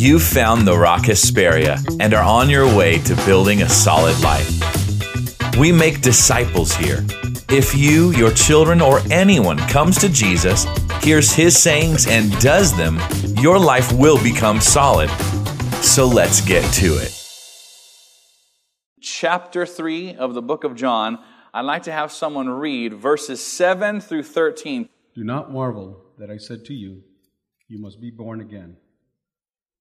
You've found the Rock Hesperia and are on your way to building a solid life. We make disciples here. If you, your children, or anyone comes to Jesus, hears his sayings, and does them, your life will become solid. So let's get to it. Chapter 3 of the book of John. I'd like to have someone read verses 7 through 13. Do not marvel that I said to you, You must be born again.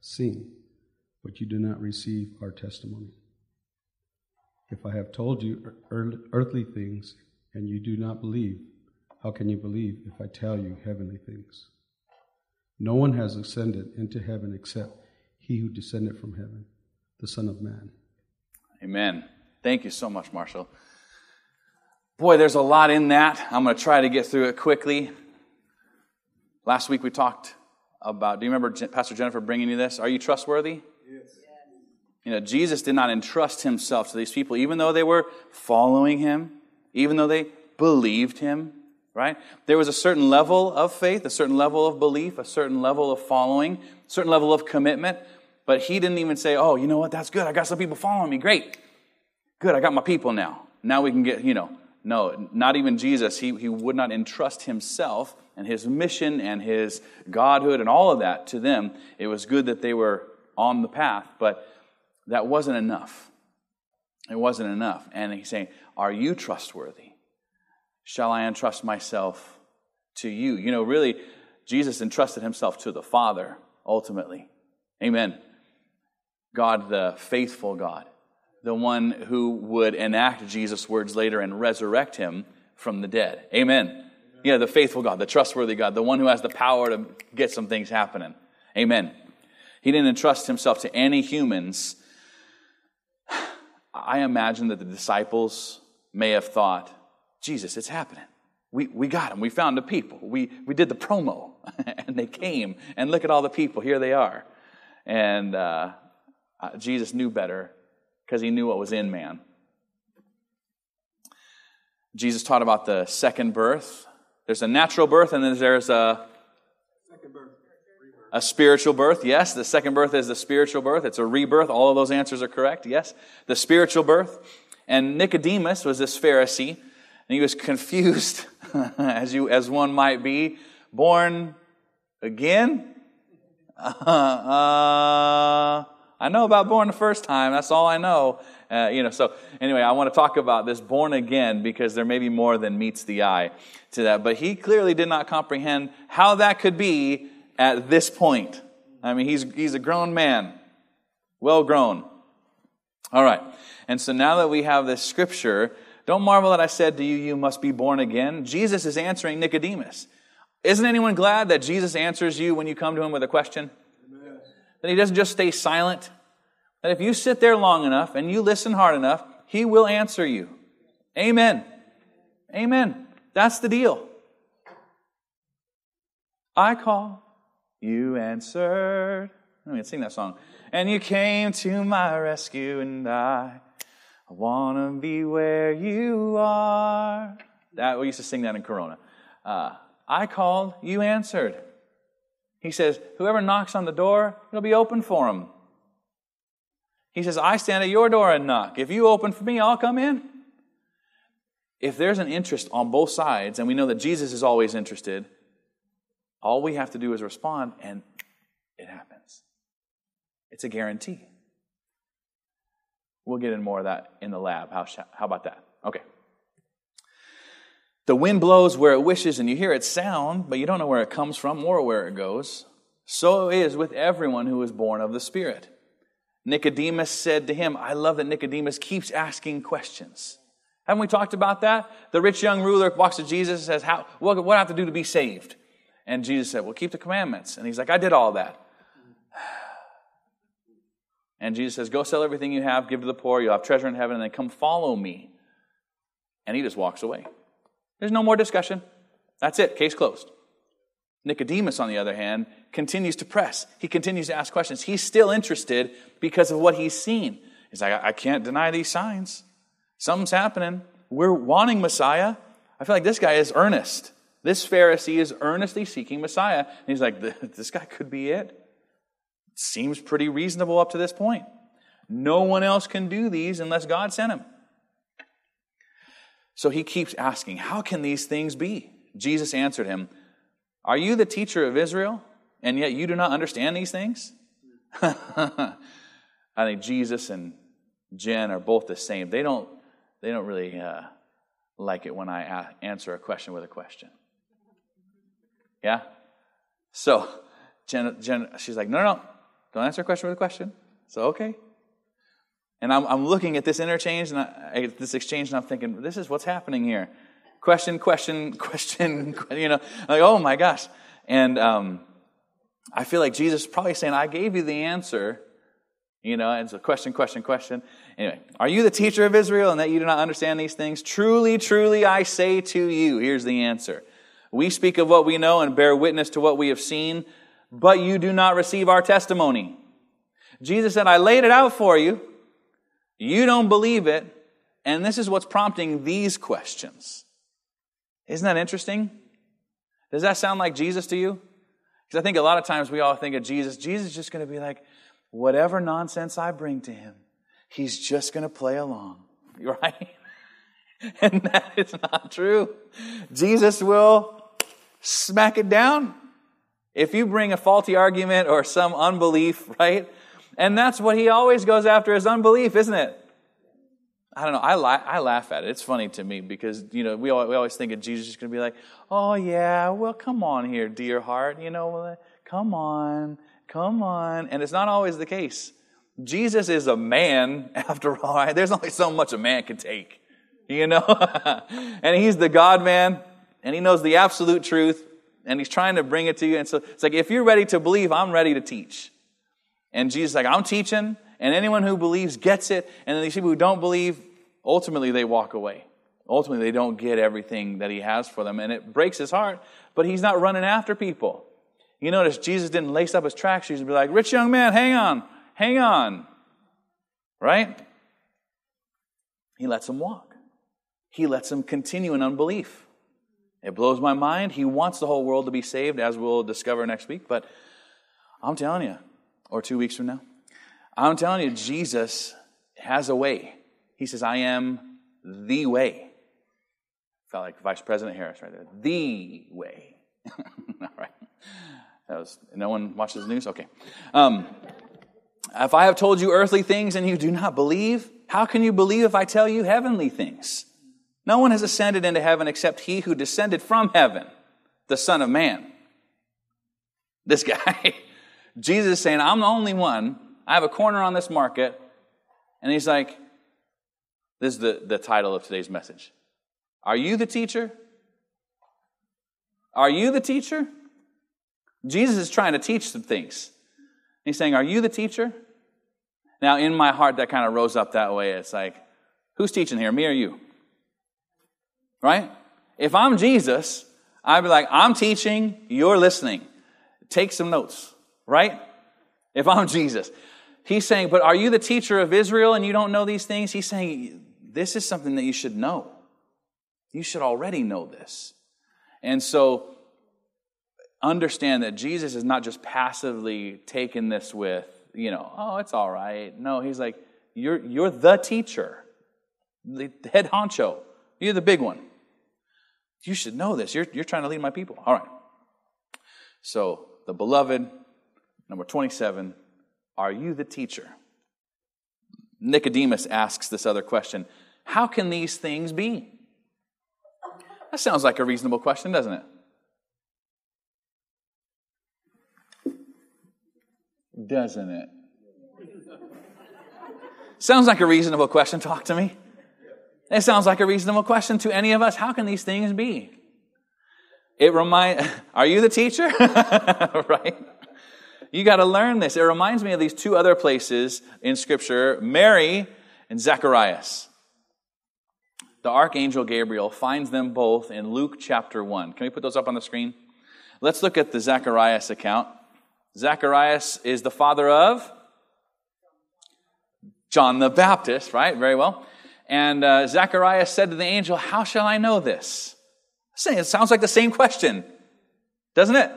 seen, but you do not receive our testimony. If I have told you earthly things and you do not believe, how can you believe if I tell you heavenly things? No one has ascended into heaven except he who descended from heaven, the Son of Man. Amen. Thank you so much, Marshall. Boy, there's a lot in that. I'm going to try to get through it quickly. Last week we talked about, do you remember Pastor Jennifer bringing you this? Are you trustworthy? Yes. You know, Jesus did not entrust himself to these people, even though they were following him, even though they believed him, right? There was a certain level of faith, a certain level of belief, a certain level of following, a certain level of commitment. But he didn't even say, oh, you know what? That's good. I got some people following me. Great. Good. I got my people now. Now we can get, you know. No, not even Jesus. He, he would not entrust himself and his mission and his godhood and all of that to them. It was good that they were on the path, but that wasn't enough. It wasn't enough. And he's saying, Are you trustworthy? Shall I entrust myself to you? You know, really, Jesus entrusted himself to the Father ultimately. Amen. God, the faithful God, the one who would enact Jesus' words later and resurrect him from the dead. Amen. Yeah, the faithful God, the trustworthy God, the one who has the power to get some things happening. Amen. He didn't entrust himself to any humans I imagine that the disciples may have thought, Jesus, it's happening. We, we got him. We found the people. We, we did the promo, and they came. And look at all the people. Here they are. And uh, uh Jesus knew better because he knew what was in man. Jesus taught about the second birth. There's a natural birth, and then there's a a spiritual birth, yes. The second birth is the spiritual birth. It's a rebirth. All of those answers are correct, yes. The spiritual birth. And Nicodemus was this Pharisee, and he was confused, as, you, as one might be, born again? Uh, uh, I know about born the first time. That's all I know. Uh, you know, so anyway, I want to talk about this born again because there may be more than meets the eye to that. But he clearly did not comprehend how that could be at this point. I mean, he's, he's a grown man, well grown. All right. And so now that we have this scripture, don't marvel that I said to you, you must be born again. Jesus is answering Nicodemus. Isn't anyone glad that Jesus answers you when you come to him with a question? That he doesn't just stay silent. That if you sit there long enough and you listen hard enough, he will answer you. Amen. Amen. That's the deal. I call, you answered. Let me sing that song. And you came to my rescue, and I, I want to be where you are. That we used to sing that in Corona. Uh, I called, you answered. He says, Whoever knocks on the door, it'll be open for him. He says, I stand at your door and knock. If you open for me, I'll come in. If there's an interest on both sides, and we know that Jesus is always interested, all we have to do is respond, and it happens. It's a guarantee. We'll get in more of that in the lab. How, how about that? Okay. The wind blows where it wishes, and you hear its sound, but you don't know where it comes from or where it goes. So it is with everyone who is born of the Spirit. Nicodemus said to him, I love that Nicodemus keeps asking questions. Haven't we talked about that? The rich young ruler walks to Jesus and says, How, what, what do I have to do to be saved? And Jesus said, Well, keep the commandments. And he's like, I did all that. And Jesus says, Go sell everything you have, give to the poor, you'll have treasure in heaven, and then come follow me. And he just walks away. There's no more discussion. That's it, case closed. Nicodemus, on the other hand, continues to press. He continues to ask questions. He's still interested because of what he's seen. He's like, I can't deny these signs. Something's happening. We're wanting Messiah. I feel like this guy is earnest. This Pharisee is earnestly seeking Messiah. And he's like, this guy could be it. Seems pretty reasonable up to this point. No one else can do these unless God sent him. So he keeps asking, How can these things be? Jesus answered him, Are you the teacher of Israel, and yet you do not understand these things? I think Jesus and Jen are both the same. They don't, they don't really uh, like it when I answer a question with a question. Yeah? So, Jen, Jen, she's like, no, no, no, don't answer a question with a question. So, okay. And I'm, I'm looking at this interchange and I, this exchange, and I'm thinking, this is what's happening here. Question, question, question, you know, like, oh my gosh. And um, I feel like Jesus is probably saying, I gave you the answer, you know, and so question, question, question. Anyway, are you the teacher of Israel and that you do not understand these things? Truly, truly, I say to you, here's the answer. We speak of what we know and bear witness to what we have seen, but you do not receive our testimony. Jesus said, I laid it out for you. You don't believe it. And this is what's prompting these questions. Isn't that interesting? Does that sound like Jesus to you? Because I think a lot of times we all think of Jesus. Jesus is just going to be like, whatever nonsense I bring to him, he's just going to play along, right? And that is not true. Jesus will smack it down. If you bring a faulty argument or some unbelief, right? And that's what he always goes after is unbelief, isn't it? I don't know. I, I laugh at it. It's funny to me because, you know, we, we always think of Jesus is going to be like, oh, yeah, well, come on here, dear heart. You know, come on, come on. And it's not always the case. Jesus is a man, after all. Right? There's only so much a man can take, you know? and he's the God man, and he knows the absolute truth, and he's trying to bring it to you. And so it's like, if you're ready to believe, I'm ready to teach. And Jesus is like, I'm teaching, and anyone who believes gets it. And then these people who don't believe, ultimately they walk away. Ultimately, they don't get everything that he has for them, and it breaks his heart. But he's not running after people. You notice Jesus didn't lace up his track shoes and be like, Rich young man, hang on, hang on. Right? He lets them walk. He lets them continue in unbelief. It blows my mind. He wants the whole world to be saved, as we'll discover next week. But I'm telling you, or two weeks from now. I'm telling you, Jesus has a way. He says, I am the way. Felt like Vice President Harris right there. The way. All right. That was, no one watches the news? Okay. Um, if I have told you earthly things and you do not believe, how can you believe if I tell you heavenly things? No one has ascended into heaven except he who descended from heaven, the Son of Man. This guy. Jesus is saying, I'm the only one. I have a corner on this market. And he's like, this is the, the title of today's message. Are you the teacher? Are you the teacher? Jesus is trying to teach some things. He's saying, Are you the teacher? Now, in my heart, that kind of rose up that way. It's like, Who's teaching here, me or you? Right? If I'm Jesus, I'd be like, I'm teaching, you're listening. Take some notes right? If I'm Jesus. He's saying, but are you the teacher of Israel and you don't know these things? He's saying, this is something that you should know. You should already know this. And so, understand that Jesus is not just passively taking this with, you know, oh, it's all right. No, he's like, you're, you're the teacher, the head honcho. You're the big one. You should know this. You're, you're trying to lead my people. All right. So, the beloved Number 27, are you the teacher? Nicodemus asks this other question How can these things be? That sounds like a reasonable question, doesn't it? Doesn't it? sounds like a reasonable question. Talk to me. It sounds like a reasonable question to any of us. How can these things be? It remind. Are you the teacher? right? You got to learn this. It reminds me of these two other places in Scripture Mary and Zacharias. The archangel Gabriel finds them both in Luke chapter 1. Can we put those up on the screen? Let's look at the Zacharias account. Zacharias is the father of John the Baptist, right? Very well. And uh, Zacharias said to the angel, How shall I know this? It sounds like the same question, doesn't it?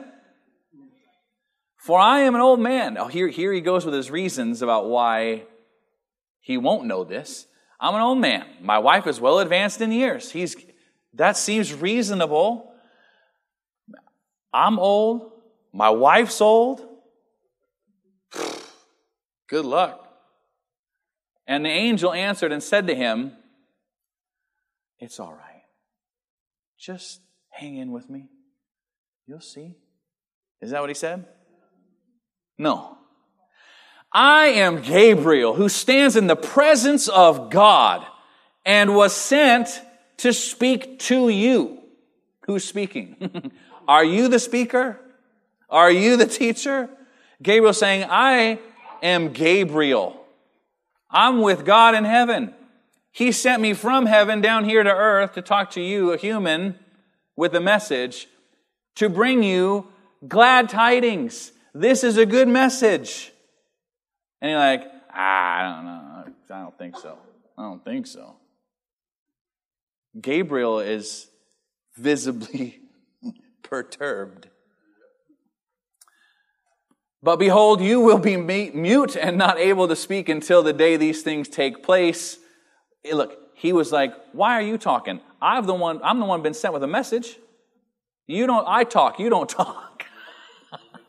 For I am an old man. Oh, here, here he goes with his reasons about why he won't know this. I'm an old man. My wife is well advanced in years. He's, that seems reasonable. I'm old. My wife's old. Good luck. And the angel answered and said to him, It's all right. Just hang in with me. You'll see. Is that what he said? No. I am Gabriel, who stands in the presence of God and was sent to speak to you. Who's speaking? Are you the speaker? Are you the teacher? Gabriel saying, I am Gabriel. I'm with God in heaven. He sent me from heaven down here to earth to talk to you, a human, with a message to bring you glad tidings. This is a good message. And you're like, ah, I don't know. I don't think so. I don't think so. Gabriel is visibly perturbed. But behold, you will be mute and not able to speak until the day these things take place. Look, he was like, Why are you talking? I'm the one, I'm the one been sent with a message. You don't, I talk, you don't talk.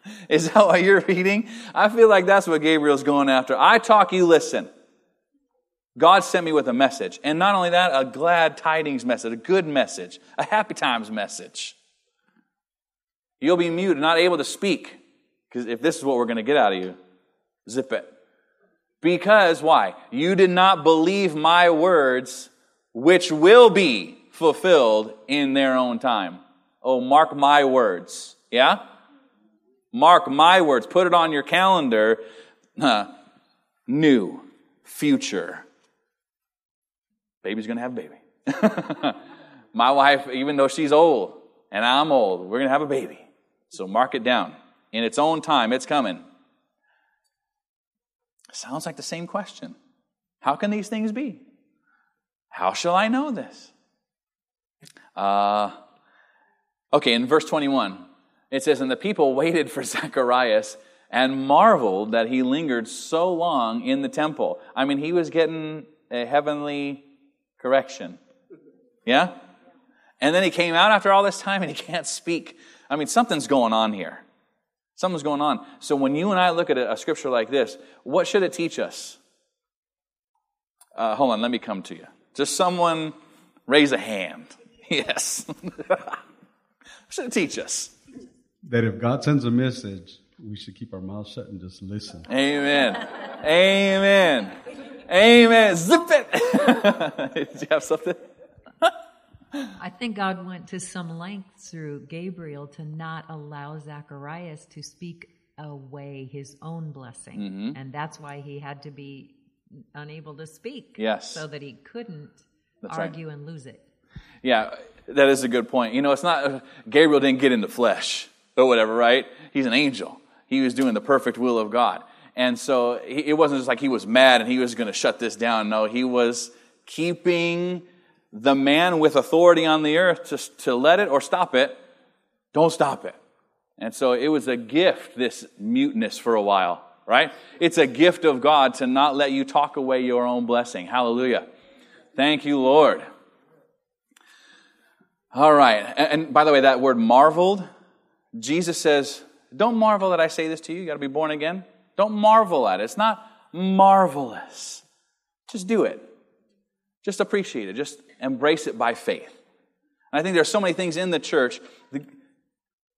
Is that what you're reading? I feel like that's what Gabriel's going after. I talk, you listen. God sent me with a message. And not only that, a glad tidings message, a good message, a happy times message. You'll be mute and not able to speak. Because if this is what we're going to get out of you, zip it. Because why? You did not believe my words, which will be fulfilled in their own time. Oh, mark my words. Yeah? Mark my words. Put it on your calendar. new, future. Baby's going to have a baby. my wife, even though she's old and I'm old, we're going to have a baby. So mark it down. In its own time, it's coming. Sounds like the same question. How can these things be? How shall I know this? Uh, okay, in verse 21, it says, And the people waited for Zacharias and marveled that he lingered so long in the temple. I mean, he was getting a heavenly correction. Yeah? And then he came out after all this time and he can't speak. I mean, something's going on here. Something's going on. So when you and I look at a, scripture like this, what should it teach us? Uh, hold on, let me come to you. Just someone raise a hand. Yes. what should it teach us? That if God sends a message, we should keep our mouths shut and just listen. Amen. Amen. Amen. Zip it. Did you have something? I think God went to some length through Gabriel to not allow Zacharias to speak away his own blessing. Mm-hmm. And that's why he had to be unable to speak. Yes. So that he couldn't that's argue right. and lose it. Yeah, that is a good point. You know, it's not, Gabriel didn't get in the flesh or whatever, right? He's an angel. He was doing the perfect will of God. And so it wasn't just like he was mad and he was going to shut this down. No, he was keeping the man with authority on the earth to, to let it or stop it, don't stop it. And so it was a gift, this muteness for a while, right? It's a gift of God to not let you talk away your own blessing. Hallelujah. Thank you, Lord. All right. And, and by the way, that word marveled, Jesus says, Don't marvel that I say this to you. You got to be born again. Don't marvel at it. It's not marvelous. Just do it. Just appreciate it. Just embrace it by faith. And I think there are so many things in the church,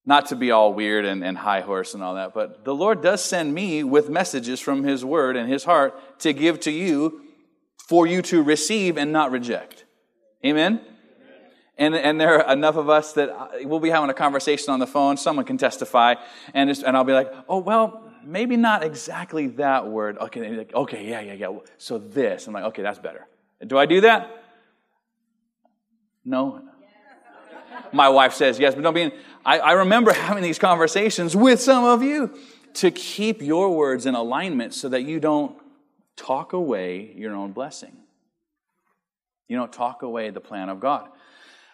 not to be all weird and, and high horse and all that, but the Lord does send me with messages from His Word and His heart to give to you for you to receive and not reject. Amen? And, and there are enough of us that uh, we'll be having a conversation on the phone. Someone can testify, and, and I'll be like, oh, well, maybe not exactly that word. Okay, like, okay, yeah, yeah, yeah. So this. I'm like, okay, that's better. Do I do that? No. My wife says yes, but don't be. I, I remember having these conversations with some of you to keep your words in alignment so that you don't talk away your own blessing. You don't talk away the plan of God.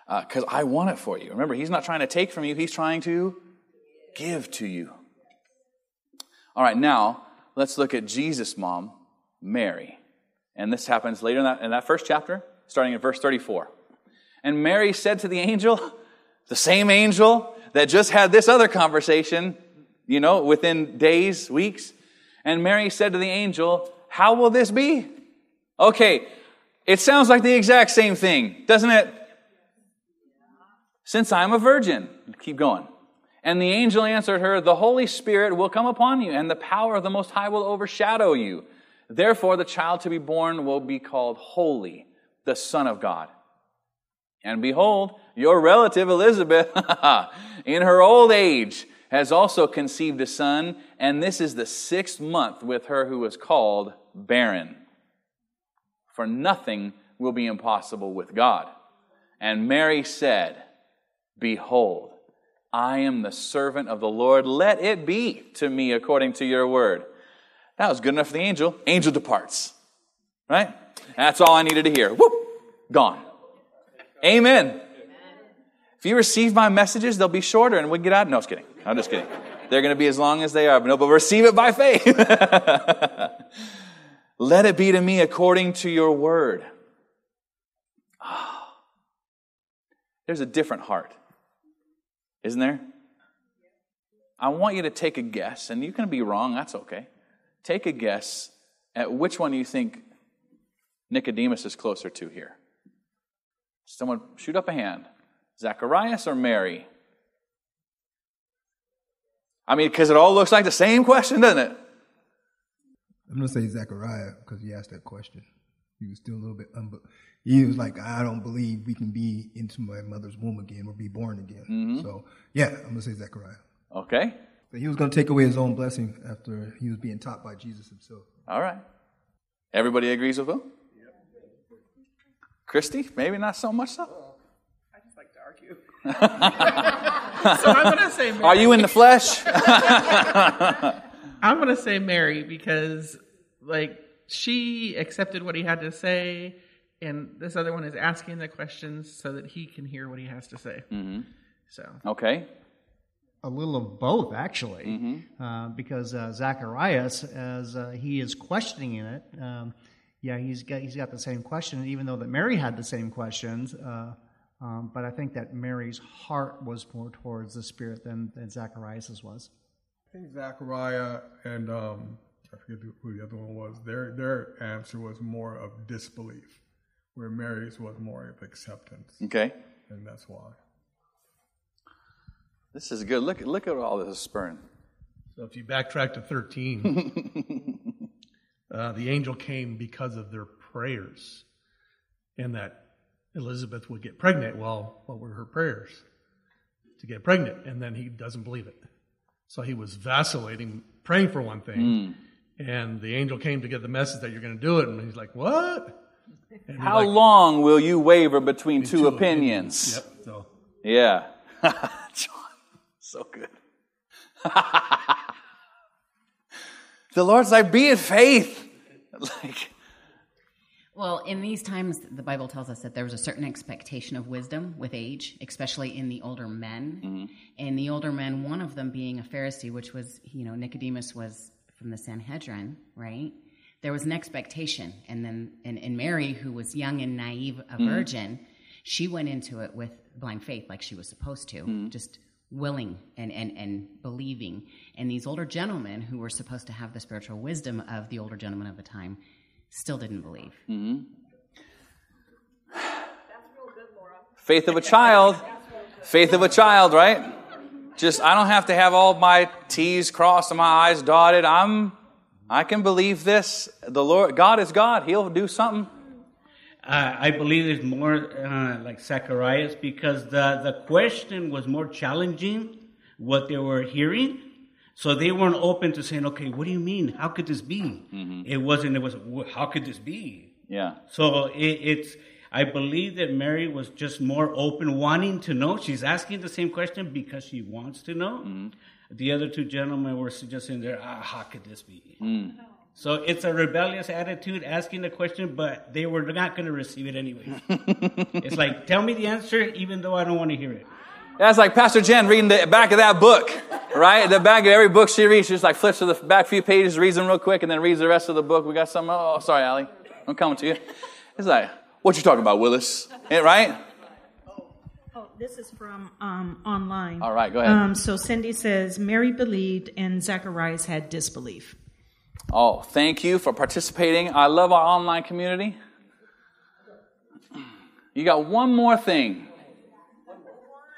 Because uh, I want it for you. Remember, He's not trying to take from you, He's trying to give to you. All right, now let's look at Jesus' mom, Mary. And this happens later in that, in that first chapter, starting in verse 34. And Mary said to the angel, the same angel that just had this other conversation, you know, within days, weeks. And Mary said to the angel, How will this be? Okay, it sounds like the exact same thing, doesn't it? Since I'm a virgin. Keep going. And the angel answered her, The Holy Spirit will come upon you, and the power of the Most High will overshadow you. Therefore, the child to be born will be called Holy, the Son of God. And behold, your relative Elizabeth, in her old age, has also conceived a son, and this is the sixth month with her who is called barren. For nothing will be impossible with God. And Mary said, Behold, I am the servant of the Lord. Let it be to me according to your word. That was good enough for the angel. Angel departs. Right? That's all I needed to hear. Whoop! Gone. Amen. If you receive my messages, they'll be shorter and we get out. No, I was kidding. I'm just kidding. They're going to be as long as they are. But no, but receive it by faith. Let it be to me according to your word. Oh. There's a different heart isn't there? I want you to take a guess, and you can be wrong, that's okay. Take a guess at which one you think Nicodemus is closer to here. Someone shoot up a hand. Zacharias or Mary? I mean, because it all looks like the same question, doesn't it? I'm going to say Zachariah because he asked that question. He was still a little bit unbe- he was like, I don't believe we can be into my mother's womb again or be born again. Mm-hmm. So yeah, I'm gonna say Zechariah. Okay. So he was gonna take away his own blessing after he was being taught by Jesus himself. All right. Everybody agrees with him? Yep. Christy, maybe not so much so. I just like to argue. so I'm gonna say Mary. Are you in the flesh? I'm gonna say Mary because like she accepted what he had to say and this other one is asking the questions so that he can hear what he has to say. Mm-hmm. So okay, a little of both actually, mm-hmm. uh, because uh, Zacharias, as uh, he is questioning it, um, yeah, he's got he's got the same question, even though that Mary had the same questions. Uh, um, but I think that Mary's heart was more towards the Spirit than, than Zacharias's was. I think Zachariah and um, I forget who the other one was. Their their answer was more of disbelief where Mary's was more of acceptance. Okay. And that's why. This is good. Look, look at all this spurring. So if you backtrack to 13, uh, the angel came because of their prayers and that Elizabeth would get pregnant. Well, what were her prayers? To get pregnant. And then he doesn't believe it. So he was vacillating, praying for one thing. Mm. And the angel came to get the message that you're going to do it. And he's like, What? How like, long will you waver between two, two opinions? opinions? Yep. So. Yeah. John, so good. the Lord's like, be in faith. Like, well, in these times, the Bible tells us that there was a certain expectation of wisdom with age, especially in the older men. Mm-hmm. And the older men, one of them being a Pharisee, which was, you know, Nicodemus was from the Sanhedrin, right? there was an expectation. And then, and, and Mary, who was young and naive, a mm. virgin, she went into it with blind faith like she was supposed to, mm. just willing and, and, and believing. And these older gentlemen who were supposed to have the spiritual wisdom of the older gentlemen of the time still didn't believe. Mm-hmm. Faith of a child. Faith of a child, right? Just, I don't have to have all my T's crossed and my I's dotted. I'm I can believe this. The Lord, God is God. He'll do something. Uh, I believe it's more uh, like Zacharias because the, the question was more challenging what they were hearing. So they weren't open to saying, okay, what do you mean? How could this be? Mm-hmm. It wasn't, it was, how could this be? Yeah. So it, it's, I believe that Mary was just more open, wanting to know. She's asking the same question because she wants to know. Mm-hmm. The other two gentlemen were suggesting there, ah, how could this be? Mm. So it's a rebellious attitude asking the question, but they were not going to receive it anyway. it's like, tell me the answer, even though I don't want to hear it. That's like Pastor Jen reading the back of that book, right? The back of every book she reads, she just like flips to the back few pages, reads them real quick, and then reads the rest of the book. We got some. Oh, sorry, Allie. I'm coming to you. It's like, what you talking about, Willis? Yeah, right? Oh, this is from um, online. All right, go ahead. Um, so Cindy says Mary believed and Zacharias had disbelief. Oh, thank you for participating. I love our online community. You got one more thing.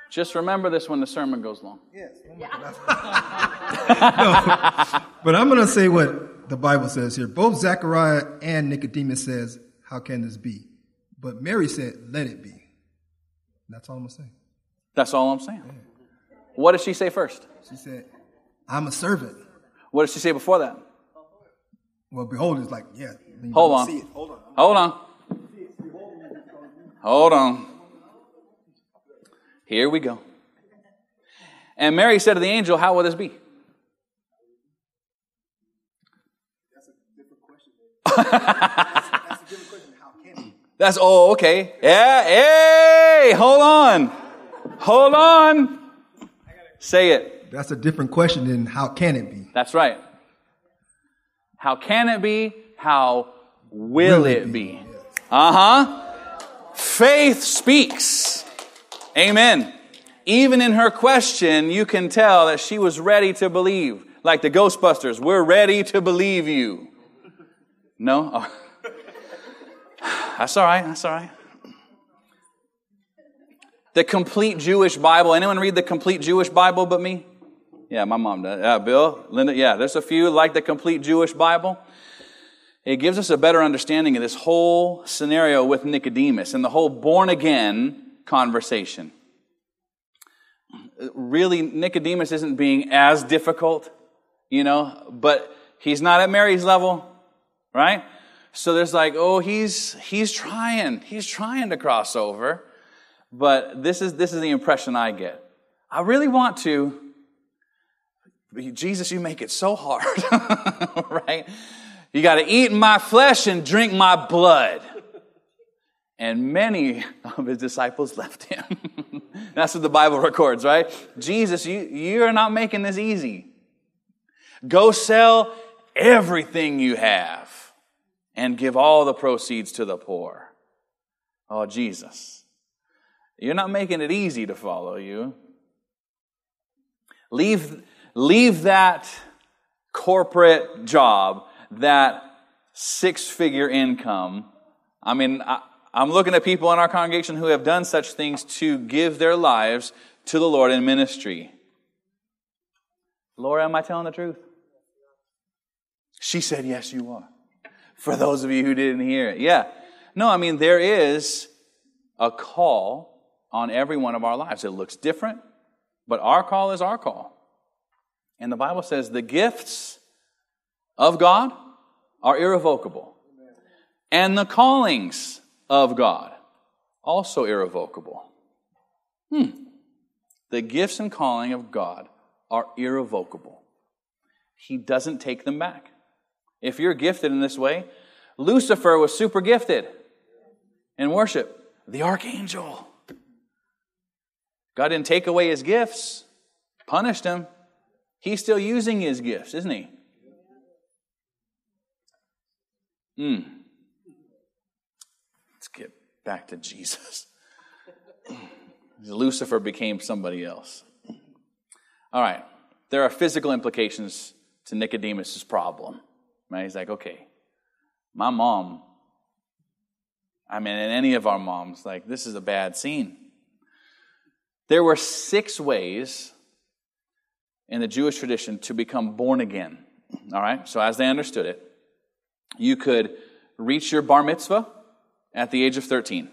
Just remember this when the sermon goes long. Yes. But I'm going to say what the Bible says here. Both Zechariah and Nicodemus says, how can this be? But Mary said, let it be. That's all I'm going to say. That's all I'm saying. What did she say first? She said, I'm a servant. What did she say before that? Well, behold, it's like, yeah. Hold on. see it. Hold on. Hold on. Hold on. Here we go. And Mary said to the angel, How will this be? That's, oh, okay. Yeah, hey, hold on. Hold on. Say it. That's a different question than how can it be? That's right. How can it be? How will, Will it it be? be? Uh huh. Faith speaks. Amen. Even in her question, you can tell that she was ready to believe. Like the Ghostbusters, we're ready to believe you. No? That's all right. That's all right. The complete Jewish Bible. Anyone read the complete Jewish Bible but me? Yeah, my mom does. Yeah, Bill, Linda. Yeah, there's a few like the complete Jewish Bible. It gives us a better understanding of this whole scenario with Nicodemus and the whole born again conversation. Really, Nicodemus isn't being as difficult, you know, but he's not at Mary's level, right? So there's like, oh, he's he's trying, he's trying to cross over, but this is this is the impression I get. I really want to, Jesus, you make it so hard, right? You got to eat my flesh and drink my blood. And many of his disciples left him. That's what the Bible records, right? Jesus, you, you're not making this easy. Go sell everything you have and give all the proceeds to the poor. Oh, Jesus, you're not making it easy to follow you. Leave, leave that corporate job, that six figure income. I mean, I, I'm looking at people in our congregation who have done such things to give their lives to the Lord in ministry. Laura, am I telling the truth? She said, Yes, you are. For those of you who didn't hear it. Yeah. No, I mean, there is a call on every one of our lives. It looks different, but our call is our call. And the Bible says the gifts of God are irrevocable, and the callings of God also irrevocable. Hmm. The gifts and calling of God are irrevocable. He doesn't take them back. If you're gifted in this way, Lucifer was super gifted in worship, the archangel. God didn't take away his gifts, punished him. He's still using his gifts, isn't he? Hmm. Let's get back to Jesus. Lucifer became somebody else. All right. There are physical implications to Nicodemus' problem. Right? He's like, okay, my mom, I mean, and any of our moms, like, this is a bad scene. There were six ways in the Jewish tradition to become born again. All right? So, as they understood it, you could reach your bar mitzvah at the age of 13.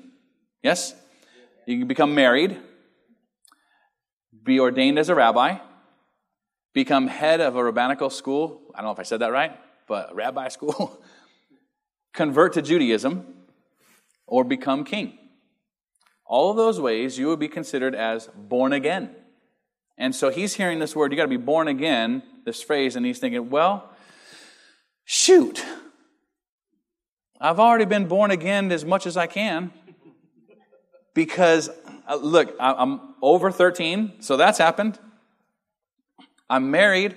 Yes? You can become married, be ordained as a rabbi, become head of a rabbinical school. I don't know if I said that right, but rabbi school. convert to Judaism, or become king. All of those ways you would be considered as born again. And so he's hearing this word, you got to be born again, this phrase, and he's thinking, well, shoot, I've already been born again as much as I can because, uh, look, I'm over 13, so that's happened. I'm married.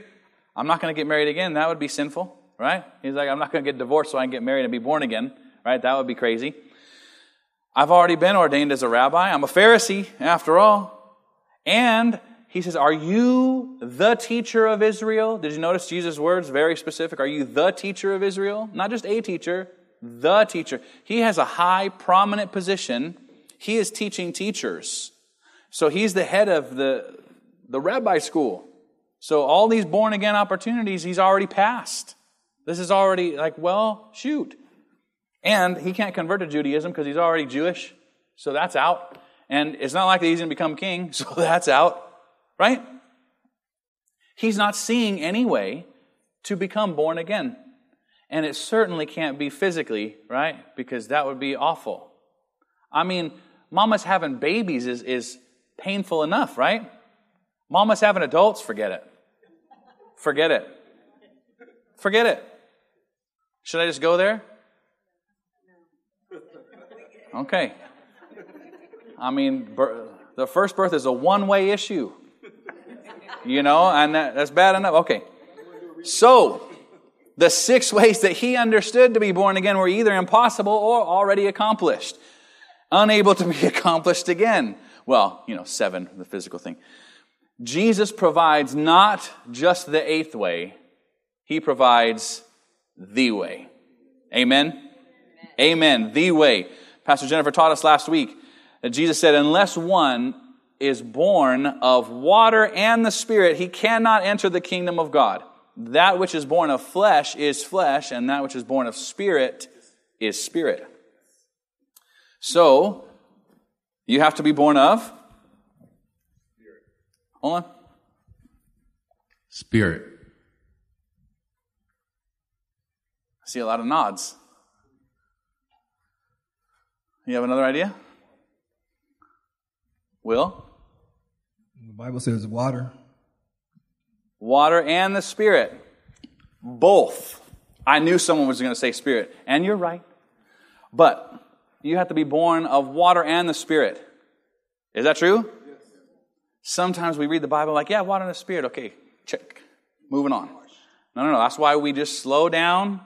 I'm not going to get married again. That would be sinful, right? He's like, I'm not going to get divorced so I can get married and be born again, right? That would be crazy. I've already been ordained as a rabbi. I'm a Pharisee, after all. And he says, Are you the teacher of Israel? Did you notice Jesus' words? Very specific. Are you the teacher of Israel? Not just a teacher, the teacher. He has a high, prominent position. He is teaching teachers. So he's the head of the, the rabbi school. So all these born again opportunities, he's already passed. This is already like, well, shoot. And he can't convert to Judaism because he's already Jewish. So that's out. And it's not like he's going to become king. So that's out. Right? He's not seeing any way to become born again. And it certainly can't be physically, right? Because that would be awful. I mean, mama's having babies is, is painful enough, right? Mama's having adults, forget it. Forget it. Forget it. Should I just go there? Okay. I mean, the first birth is a one way issue. You know, and that's bad enough. Okay. So, the six ways that he understood to be born again were either impossible or already accomplished, unable to be accomplished again. Well, you know, seven, the physical thing. Jesus provides not just the eighth way, he provides the way. Amen? Amen. Amen. The way. Pastor Jennifer taught us last week that Jesus said, unless one is born of water and the Spirit, he cannot enter the kingdom of God. That which is born of flesh is flesh, and that which is born of spirit is spirit. So, you have to be born of? Spirit. Hold on. Spirit. I see a lot of nods. You have another idea? Will? The Bible says water water and the Spirit. Both. I knew someone was going to say Spirit, and you're right. But you have to be born of water and the Spirit. Is that true? Yes. Sometimes we read the Bible like, yeah, water and the Spirit. Okay, check. Moving on. No, no, no. That's why we just slow down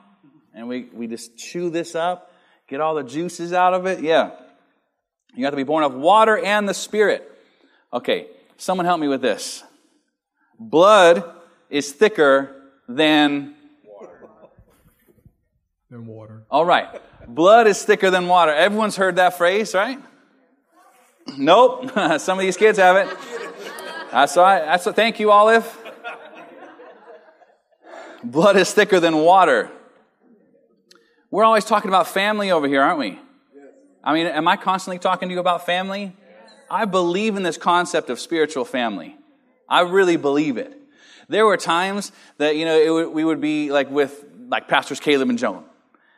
and we, we just chew this up, get all the juices out of it. Yeah. You have to be born of water and the Spirit. Okay, someone help me with this. Blood is thicker than water. Than water. All right. Blood is thicker than water. Everyone's heard that phrase, right? Nope. Some of these kids haven't. That's why. That's what. Thank you, Olive. Blood is thicker than water. We're always talking about family over here, aren't we? I mean, am I constantly talking to you about family? I believe in this concept of spiritual family. I really believe it. There were times that, you know, we would be like with like Pastors Caleb and Joan.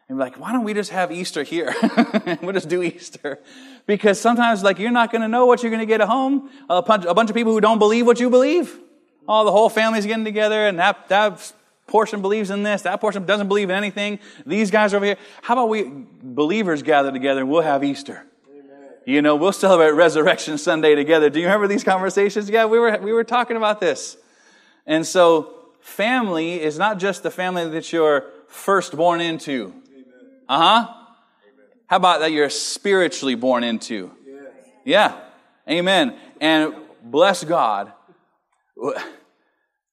And be like, why don't we just have Easter here? we'll just do Easter. Because sometimes, like, you're not going to know what you're going to get at home. A bunch, a bunch of people who don't believe what you believe. Oh, the whole family's getting together, and that, that portion believes in this, that portion doesn't believe in anything. These guys over here. How about we believers gather together and we'll have Easter? You know, we'll celebrate Resurrection Sunday together. Do you remember these conversations? Yeah, we were, we were talking about this. And so, family is not just the family that you're first born into. Uh huh. How about that you're spiritually born into? Yeah. Amen. And bless God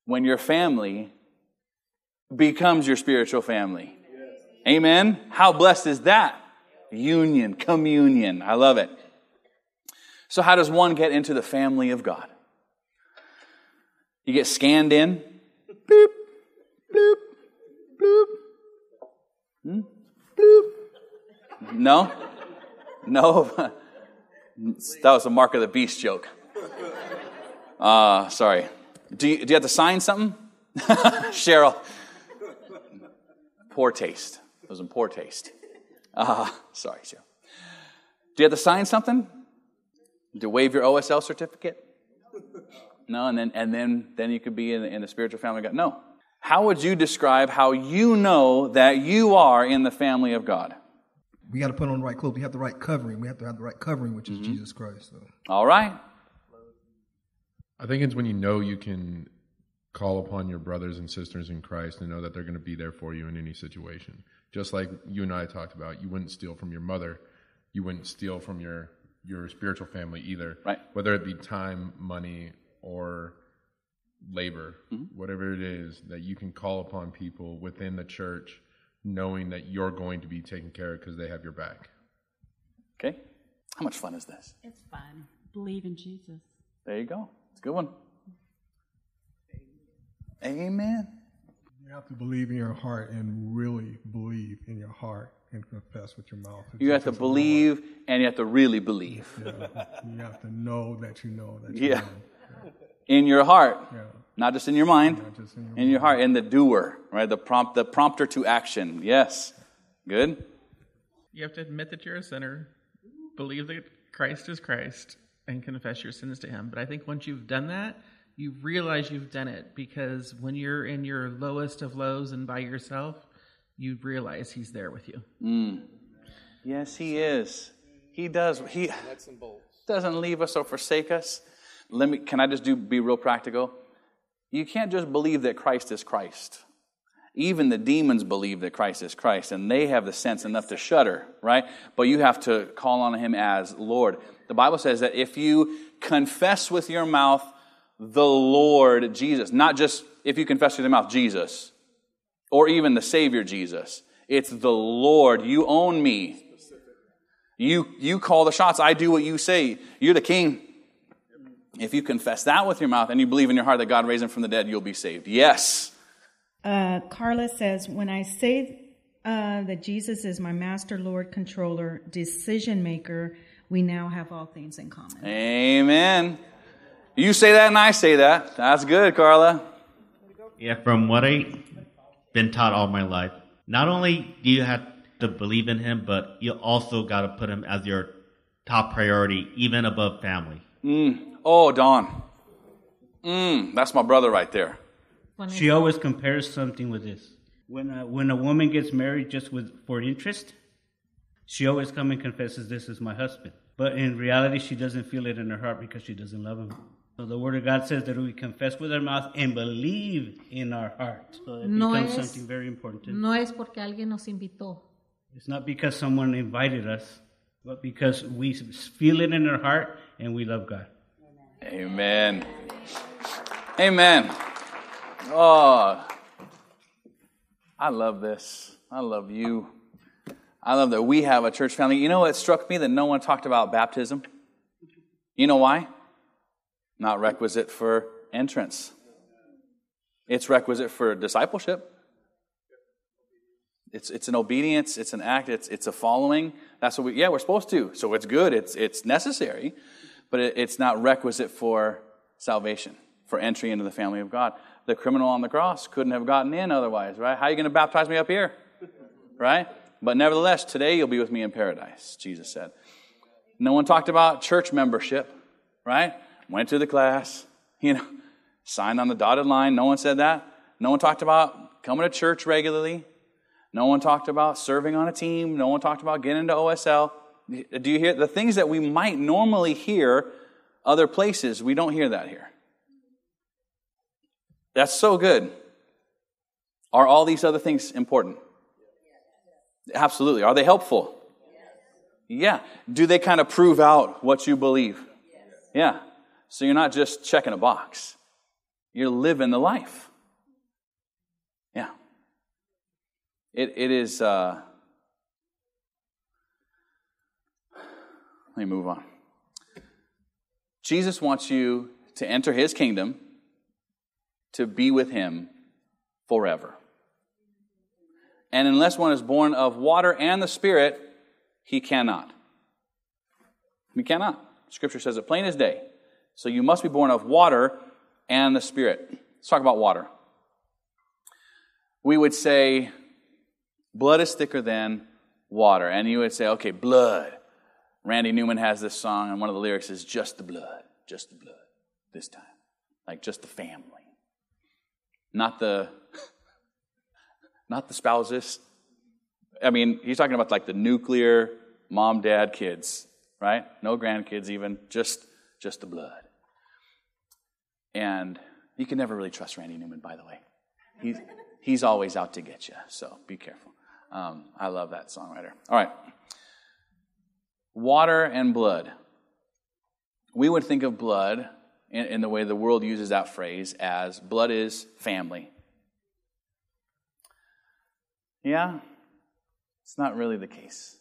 when your family becomes your spiritual family. Amen. How blessed is that? Union, communion. I love it. So, how does one get into the family of God? You get scanned in. Boop, bloop, bloop. Hmm? Bloop. No? No? that was a mark of the beast joke. Uh, sorry. Do you, do you have to sign something? Cheryl. Poor taste. It was in poor taste. Uh, sorry, Cheryl. Do you have to sign something? To waive your OSL certificate? No, and then and then then you could be in, in the spiritual family of God. No. How would you describe how you know that you are in the family of God? We got to put on the right clothes. We have the right covering. We have to have the right covering, which is Mm-hmm. Jesus Christ. So. All right. I think it's when you know you can call upon your brothers and sisters in Christ and know that they're going to be there for you in any situation. Just like you and I talked about, you wouldn't steal from your mother, you wouldn't steal from your your spiritual family either. Right. Whether it be time, money, or labor, Mm-hmm. whatever it is, that you can call upon people within the church, knowing that you're going to be taken care of because they have your back. Okay. How much fun is this? It's fun. Believe in Jesus. There you go. It's a good one. Amen. You have to believe in your heart and really believe in your heart and confess with your mouth. that You have to Jesus is believe and you have to really believe. Yeah. You have to know that you know that you Yeah. know. In your heart. Yeah. Not just in your mind. Not just in your In your heart. In the doer, right? The prompt the prompter to action. Yes. Good? You have to admit that you're a sinner, believe that Christ is Christ, and confess your sins to Him. But I think once you've done that, you realize you've done it because when you're in your lowest of lows and by yourself, you realize He's there with you. Mm. Yes, he is. He does. He doesn't leave us or forsake us. Let me. Can I just do be real practical? You can't just believe that Christ is Christ. Even the demons believe that Christ is Christ, and they have the sense enough to shudder, right? But you have to call on Him as Lord. The Bible says that if you confess with your mouth the Lord Jesus, not just if you confess with your mouth Jesus, or even the Savior Jesus, it's the Lord. You own me. You, you call the shots. I do what you say. You're the king. If you confess that with your mouth and you believe in your heart that God raised him from the dead, you'll be saved. Yes. Uh, Carla says, when I say uh, that Jesus is my master, Lord, controller, decision maker, we now have all things in common. Amen. You say that and I say that. That's good, Carla. Yeah, from what I've been taught all my life, not only do you have to believe in him, but you also got to put him as your top priority, even above family. Mm. Oh, Don. Mm, that's my brother right there. She always compares something with this. When a, when a woman gets married just with for interest, she always comes and confesses, "This is my husband." But in reality, she doesn't feel it in her heart because she doesn't love him. So the Word of God says that we confess with our mouth and believe in our heart. So it No becomes es- something very important. No es porque alguien nos invitó. It's not because someone invited us, but because we feel it in our heart and we love God. Amen. Amen. Oh, I love this. I love you. I love that we have a church family. You know what struck me that no one talked about baptism? You know why? Not requisite for entrance. It's requisite for discipleship. It's, it's an obedience, it's an act, it's, it's a following. That's what we, yeah, we're supposed to. So it's good, it's, it's necessary, but it, it's not requisite for salvation, for entry into the family of God. The criminal on the cross couldn't have gotten in otherwise, right? How are you going to baptize me up here? Right? But nevertheless, today you'll be with me in paradise, Jesus said. No one talked about church membership, right? Went to the class, you know, signed on the dotted line. No one said that. No one talked about coming to church regularly. No one talked about serving on a team. No one talked about getting into OSL. Do you hear the things that we might normally hear other places? We don't hear that here. That's so good. Are all these other things important? Absolutely. Are they helpful? Yeah. Do they kind of prove out what you believe? Yeah. So you're not just checking a box, you're living the life. Yeah. It, it is. Uh, let me move on. Jesus wants you to enter his kingdom, to be with him forever. And unless one is born of water and the Spirit, he cannot. He cannot. Scripture says it plain as day. So you must be born of water and the Spirit. Let's talk about water. We would say blood is thicker than water. And you would say, okay, blood. Randy Newman has this song, and one of the lyrics is just the blood, just the blood this time. Like just the family. Not the not the spouses. I mean, he's talking about like the nuclear mom, dad, kids, right? No grandkids even, just just the blood. And you can never really trust Randy Newman, by the way. He's, he's always out to get you, so be careful. Um, I love that songwriter. All right. Water and blood. We would think of blood in, in the way the world uses that phrase as blood is family. Yeah, it's not really the case.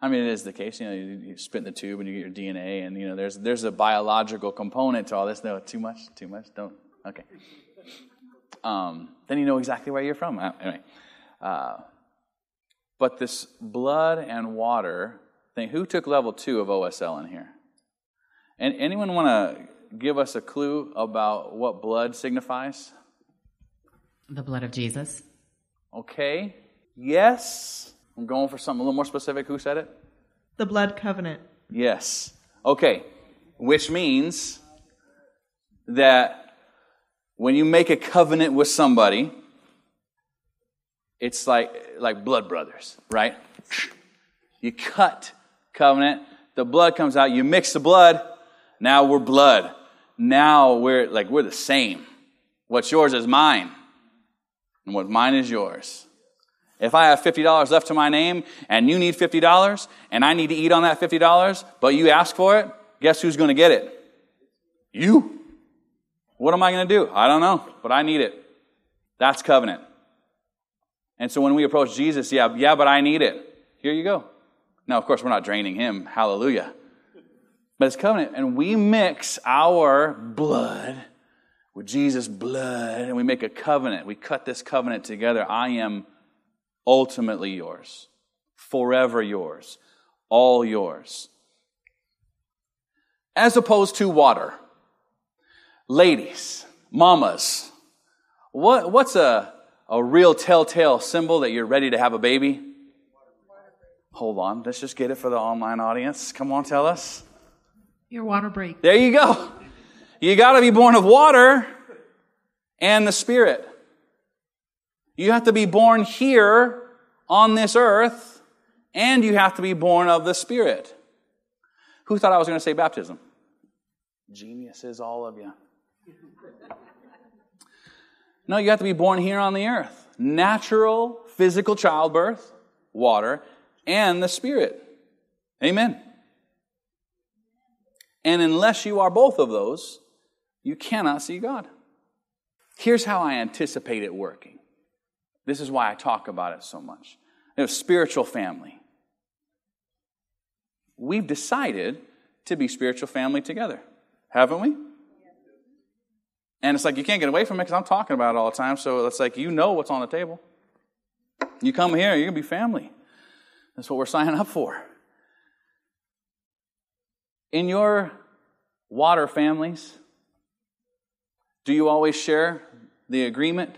I mean, it is the case. You know, you, you spit in the tube and you get your DNA, and you know, there's there's a biological component to all this. No, too much, too much. Don't. Okay. Um, then you know exactly where you're from. Uh, anyway, uh, but this blood and water thing. Who took level two of OSL in here? And anyone want to give us a clue about what blood signifies? The blood of Jesus. Okay. Yes. I'm going for something a little more specific. Who said it? The blood covenant. Yes. Okay. Which means that when you make a covenant with somebody, it's like like blood brothers, right? You cut covenant, the blood comes out, you mix the blood, now we're blood. Now we're like we're the same. What's yours is mine. And what mine is yours. If I have $50 left to my name and you need $50 and I need to eat on that $50, but you ask for it, guess who's going to get it? You. What am I going to do? I don't know, but I need it. That's covenant. And so when we approach Jesus, yeah, yeah, but I need it. Here you go. Now, of course, we're not draining him. Hallelujah. But it's covenant. And we mix our blood with Jesus' blood and we make a covenant. We cut this covenant together. I am ultimately yours, forever yours, all yours. As opposed to water. Ladies, mamas, what, what's a, a real telltale symbol that you're ready to have a baby? Hold on, let's just get it for the online audience. Come on, tell us. Your water break. There you go. You got to be born of water and the Spirit. You have to be born here on this earth, and you have to be born of the Spirit. Who thought I was going to say baptism? Geniuses, all of you. No, you have to be born here on the earth. Natural, physical childbirth, water, and the Spirit. Amen. And unless you are both of those, you cannot see God. Here's how I anticipate it working. This is why I talk about it so much. You know, spiritual family. We've decided to be spiritual family together, haven't we? And it's like you can't get away from it because I'm talking about it all the time. So it's like you know what's on the table. You come here, you're going to be family. That's what we're signing up for. In your water families, do you always share the agreement,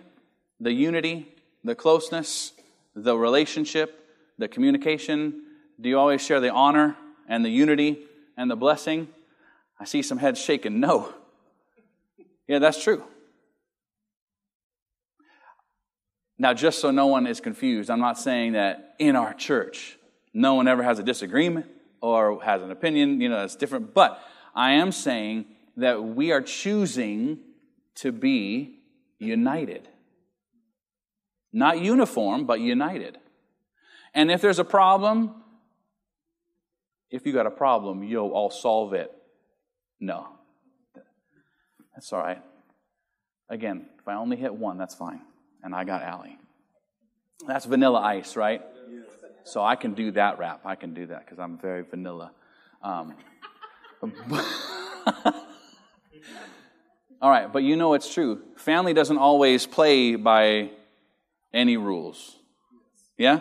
the unity, the closeness, the relationship, the communication? Do you always share the honor and the unity and the blessing? I see some heads shaking. No. Yeah, that's true. Now, just so no one is confused, I'm not saying that in our church no one ever has a disagreement or has an opinion, you know, that's different. But I am saying that we are choosing to be united. Not uniform, but united. And if there's a problem, if you got a problem, yo, I'll solve it. No. That's all right. Again, if I only hit one, that's fine. And I got Allie. That's vanilla ice, right? So I can do that rap. I can do that because I'm very vanilla. Um, All right, but you know it's true. Family doesn't always play by any rules. Yeah?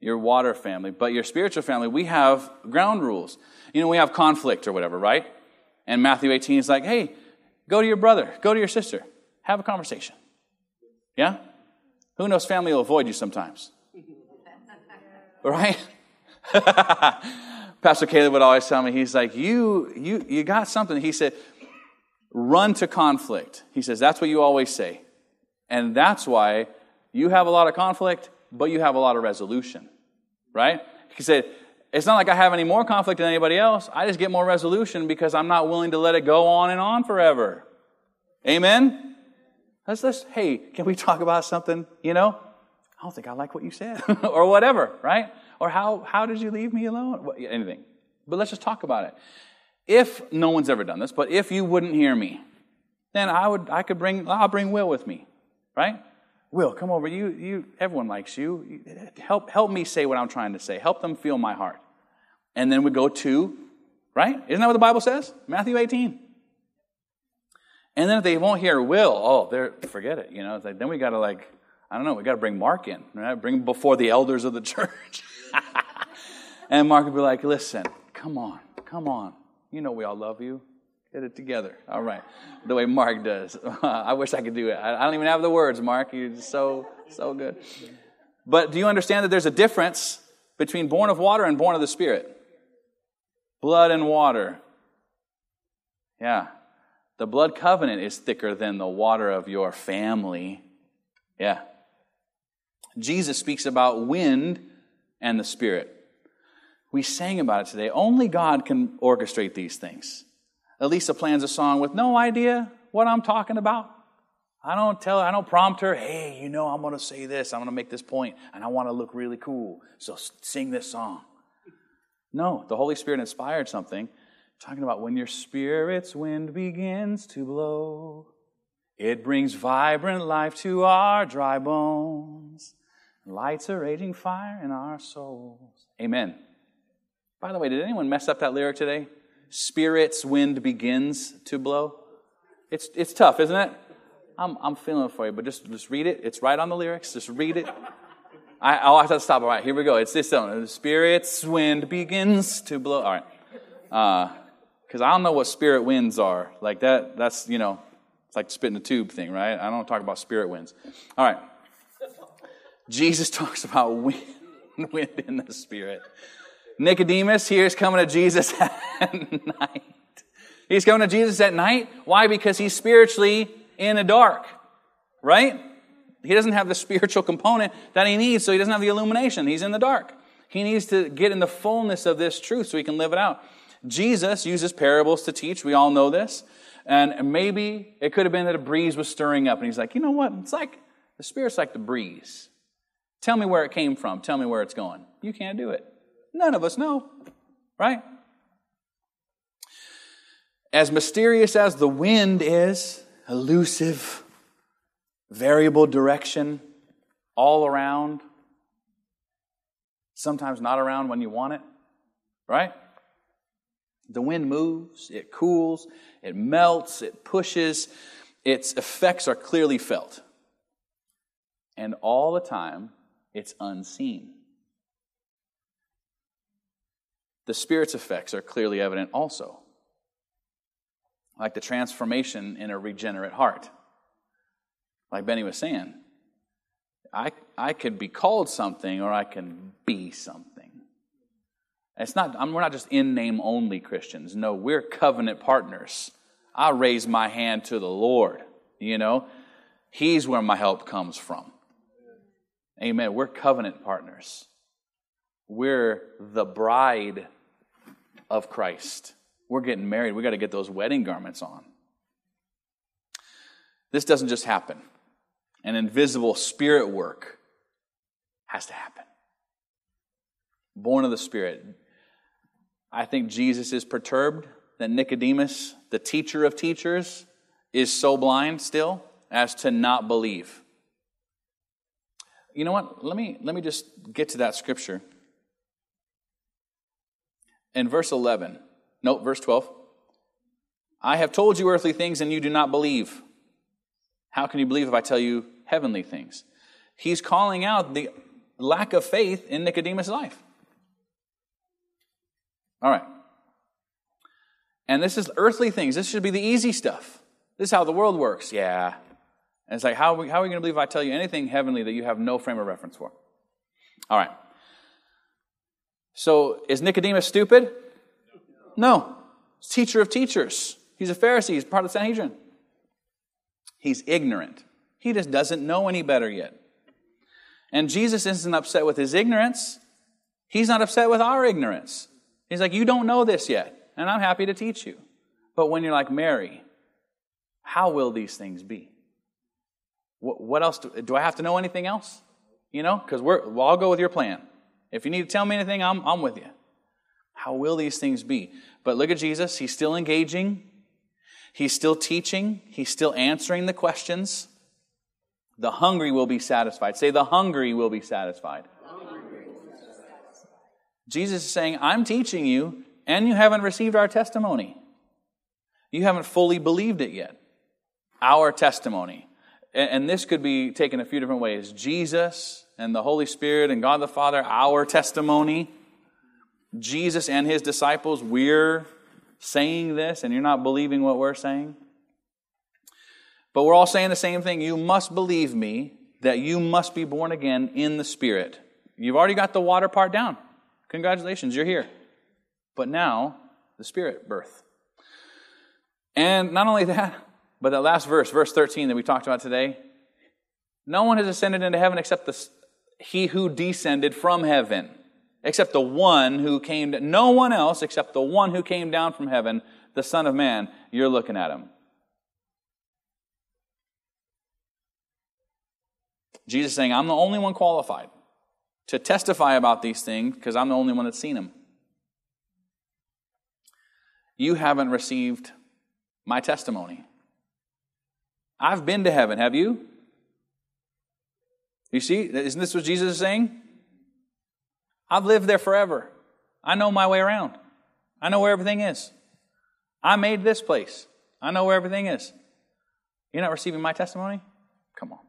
Your water family, but your spiritual family, we have ground rules. You know, we have conflict or whatever, right? And Matthew 18 is like, hey, Go to your brother, go to your sister, have a conversation. Yeah? Who knows family will avoid you sometimes? Right? Pastor Caleb would always tell me, he's like, you, you, you got something. He said, run to conflict. He says, that's what you always say. And that's why you have a lot of conflict, but you have a lot of resolution. Right? He said, it's not like I have any more conflict than anybody else. I just get more resolution because I'm not willing to let it go on and on forever. Amen? Let's, let's, hey, can we talk about something, you know? I don't think I like what you said, or whatever, right? Or how, how did you leave me alone? Anything. But let's just talk about it. If no one's ever done this, but if you wouldn't hear me, then I would, I could bring, I'll bring Will with me, right? Will, come over. You, you, everyone likes you. Help, help me say what I'm trying to say. Help them feel my heart. And then we go to, right? Isn't that what the Bible says? Matthew 18. And then if they won't hear Will, oh, they're, forget it. You know, like, then we got to like, I don't know, we got to bring Mark in, right? Bring him before the elders of the church. and Mark would be like, listen, come on, come on. You know we all love you. Get it together. All right. The way Mark does. I wish I could do it. I don't even have the words, Mark. You're so, so good. But do you understand that there's a difference between born of water and born of the Spirit? Blood and water. Yeah. The blood covenant is thicker than the water of your family. Yeah. Jesus speaks about wind and the Spirit. We sang about it today. Only God can orchestrate these things. Elisa plans a song with no idea what I'm talking about. I don't tell her, I don't prompt her, hey, you know, I'm going to say this, I'm going to make this point, and I want to look really cool. So sing this song. No, the Holy Spirit inspired something, talking about when your spirit's wind begins to blow, it brings vibrant life to our dry bones, lights a raging fire in our souls. Amen. By the way, did anyone mess up that lyric today? Spirit's wind begins to blow. It's, it's tough, isn't it? I'm, I'm feeling for you, but just, just read it. It's right on the lyrics. Just read it. I, I'll have to stop. All right, here we go. It's this one. Spirit's wind begins to blow. All right. Because uh, I don't know what spirit winds are. Like that, that's, you know, it's like spitting a tube thing, right? I don't talk about spirit winds. All right. Jesus talks about wind, wind in the spirit. Nicodemus here is coming to Jesus at night. He's coming to Jesus at night. Why? Because he's spiritually in the dark, right? He doesn't have the spiritual component that he needs, so he doesn't have the illumination. He's in the dark. He needs to get in the fullness of this truth so he can live it out. Jesus uses parables to teach. We all know this. And maybe it could have been that a breeze was stirring up, and he's like, you know what? It's like the Spirit's like the breeze. Tell me where it came from. Tell me where it's going. You can't do it. None of us know, right? As mysterious as the wind is, elusive, variable direction, all around, sometimes not around when you want it, right? The wind moves, it cools, it melts, it pushes, its effects are clearly felt. And all the time, it's unseen. The Spirit's effects are clearly evident also, like the transformation in a regenerate heart. Like Benny was saying, I, I could be called something or I can be something. It's not, I'm, we're not just in name only Christians. No, we're covenant partners. I raise my hand to the Lord, you know. He's where my help comes from. Amen. We're covenant partners. We're the bride of Christ. We're getting married. We got to get those wedding garments on. This doesn't just happen. An invisible spirit work has to happen. Born of the Spirit. I think Jesus is perturbed that Nicodemus, the teacher of teachers, is so blind still as to not believe. You know what? Let me, let me just get to that scripture in verse 11. Note, verse 12. I have told you earthly things and you do not believe. How can you believe if I tell you heavenly things? He's calling out the lack of faith in Nicodemus' life. All right. And this is earthly things. This should be the easy stuff. This is how the world works. Yeah. And it's like, how are we, how are we going to believe if I tell you anything heavenly that you have no frame of reference for? All right. So is Nicodemus stupid? No. He's teacher of teachers. He's a Pharisee. He's part of the Sanhedrin. He's ignorant. He just doesn't know any better yet. And Jesus isn't upset with his ignorance. He's not upset with our ignorance. He's like, You don't know this yet, and I'm happy to teach you. But when you're like Mary, how will these things be? What, else? Do, do, I have to know anything else? You know, because we're, well, I'll go with your plan. If you need to tell me anything, I'm, I'm with you. How will these things be? But look at Jesus. He's still engaging, he's still teaching, he's still answering the questions. The hungry will be satisfied. Say, the hungry will be satisfied. Jesus is saying, I'm teaching you, and you haven't received our testimony. You haven't fully believed it yet. Our testimony. And this could be taken a few different ways Jesus and the Holy Spirit and God the Father, our testimony. Jesus and his disciples, we're saying this, and you're not believing what we're saying. But we're all saying the same thing. You must believe me that you must be born again in the Spirit. You've already got the water part down. Congratulations, you're here. But now, the Spirit birth. And not only that, but that last verse, verse 13 that we talked about today, no one has ascended into heaven except the, he who descended from heaven, except the one who came, no one else except the one who came down from heaven, the Son of Man. You're looking at him. Jesus saying, I'm the only one qualified to testify about these things because I'm the only one that's seen them. You haven't received my testimony. I've been to heaven, have you? You see, isn't this what Jesus is saying? I've lived there forever. I know my way around. I know where everything is. I made this place. I know where everything is. You're not receiving my testimony? Come on.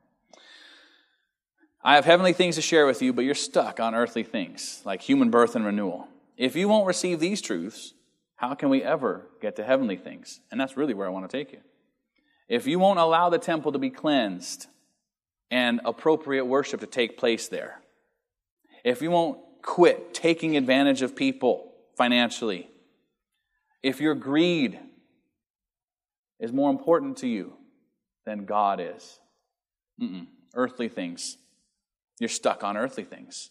I have heavenly things to share with you, but you're stuck on earthly things, like human birth and renewal. If you won't receive these truths, how can we ever get to heavenly things? And that's really where I want to take you. If you won't allow the temple to be cleansed and appropriate worship to take place there, if you won't quit taking advantage of people financially, if your greed is more important to you than God is, Mm-mm. earthly things, you're stuck on earthly things.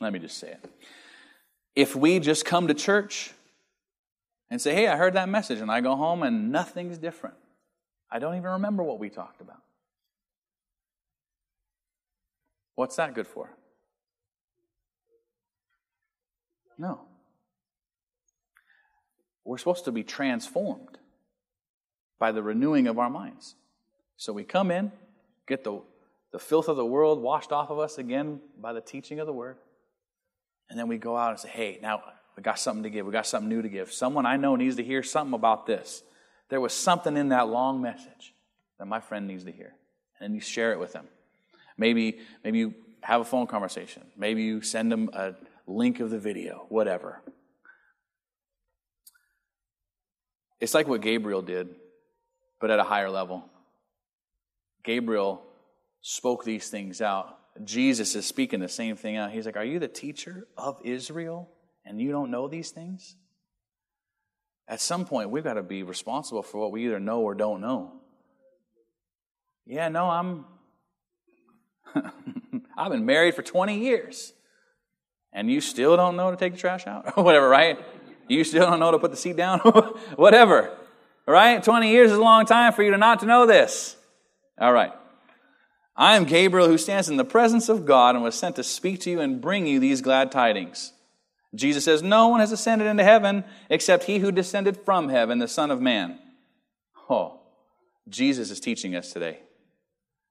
Let me just say it. If we just come to church and say, hey, I heard that message, and I go home and nothing's different, I don't even remember what we talked about. What's that good for? No. We're supposed to be transformed by the renewing of our minds. So we come in, get the, the filth of the world washed off of us again by the teaching of the word. And then we go out and say, hey, now we got something to give. We got something new to give. Someone I know needs to hear something about this. There was something in that long message that my friend needs to hear. And you share it with them. Maybe, maybe you have a phone conversation. Maybe you send them a link of the video, whatever. It's like what Gabriel did, but at a higher level. Gabriel spoke these things out. Jesus is speaking the same thing out. He's like, Are you the teacher of Israel and you don't know these things? At some point, we've got to be responsible for what we either know or don't know. Yeah, no, I'm. I've been married for 20 years and you still don't know to take the trash out? or whatever, right? You still don't know to put the seat down? whatever, right? 20 years is a long time for you to not to know this. All right. I am Gabriel who stands in the presence of God and was sent to speak to you and bring you these glad tidings. Jesus says, No one has ascended into heaven except he who descended from heaven, the Son of Man. Oh, Jesus is teaching us today.